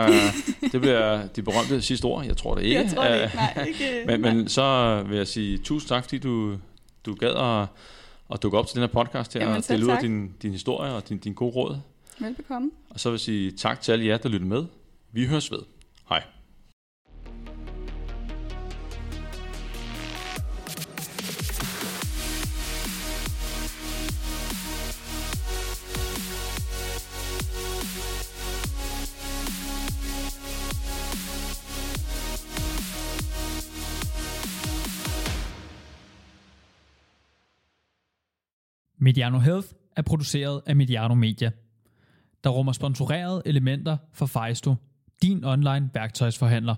øh, det bliver de berømte sidste ord. Jeg tror det ikke. Jeg tror det ikke. Nej, ikke. men, nej. men så vil jeg sige tusind tak, fordi du, du gad at, at dukke op til den her podcast her, Jamen, og dele ud af din, din historie og din, din gode råd. Velbekomme. Og så vil jeg sige tak til alle jer, der lytter med. Vi høres ved. Hej. Mediano Health er produceret af Mediano Media der rummer sponsorerede elementer for Fejsto, din online værktøjsforhandler.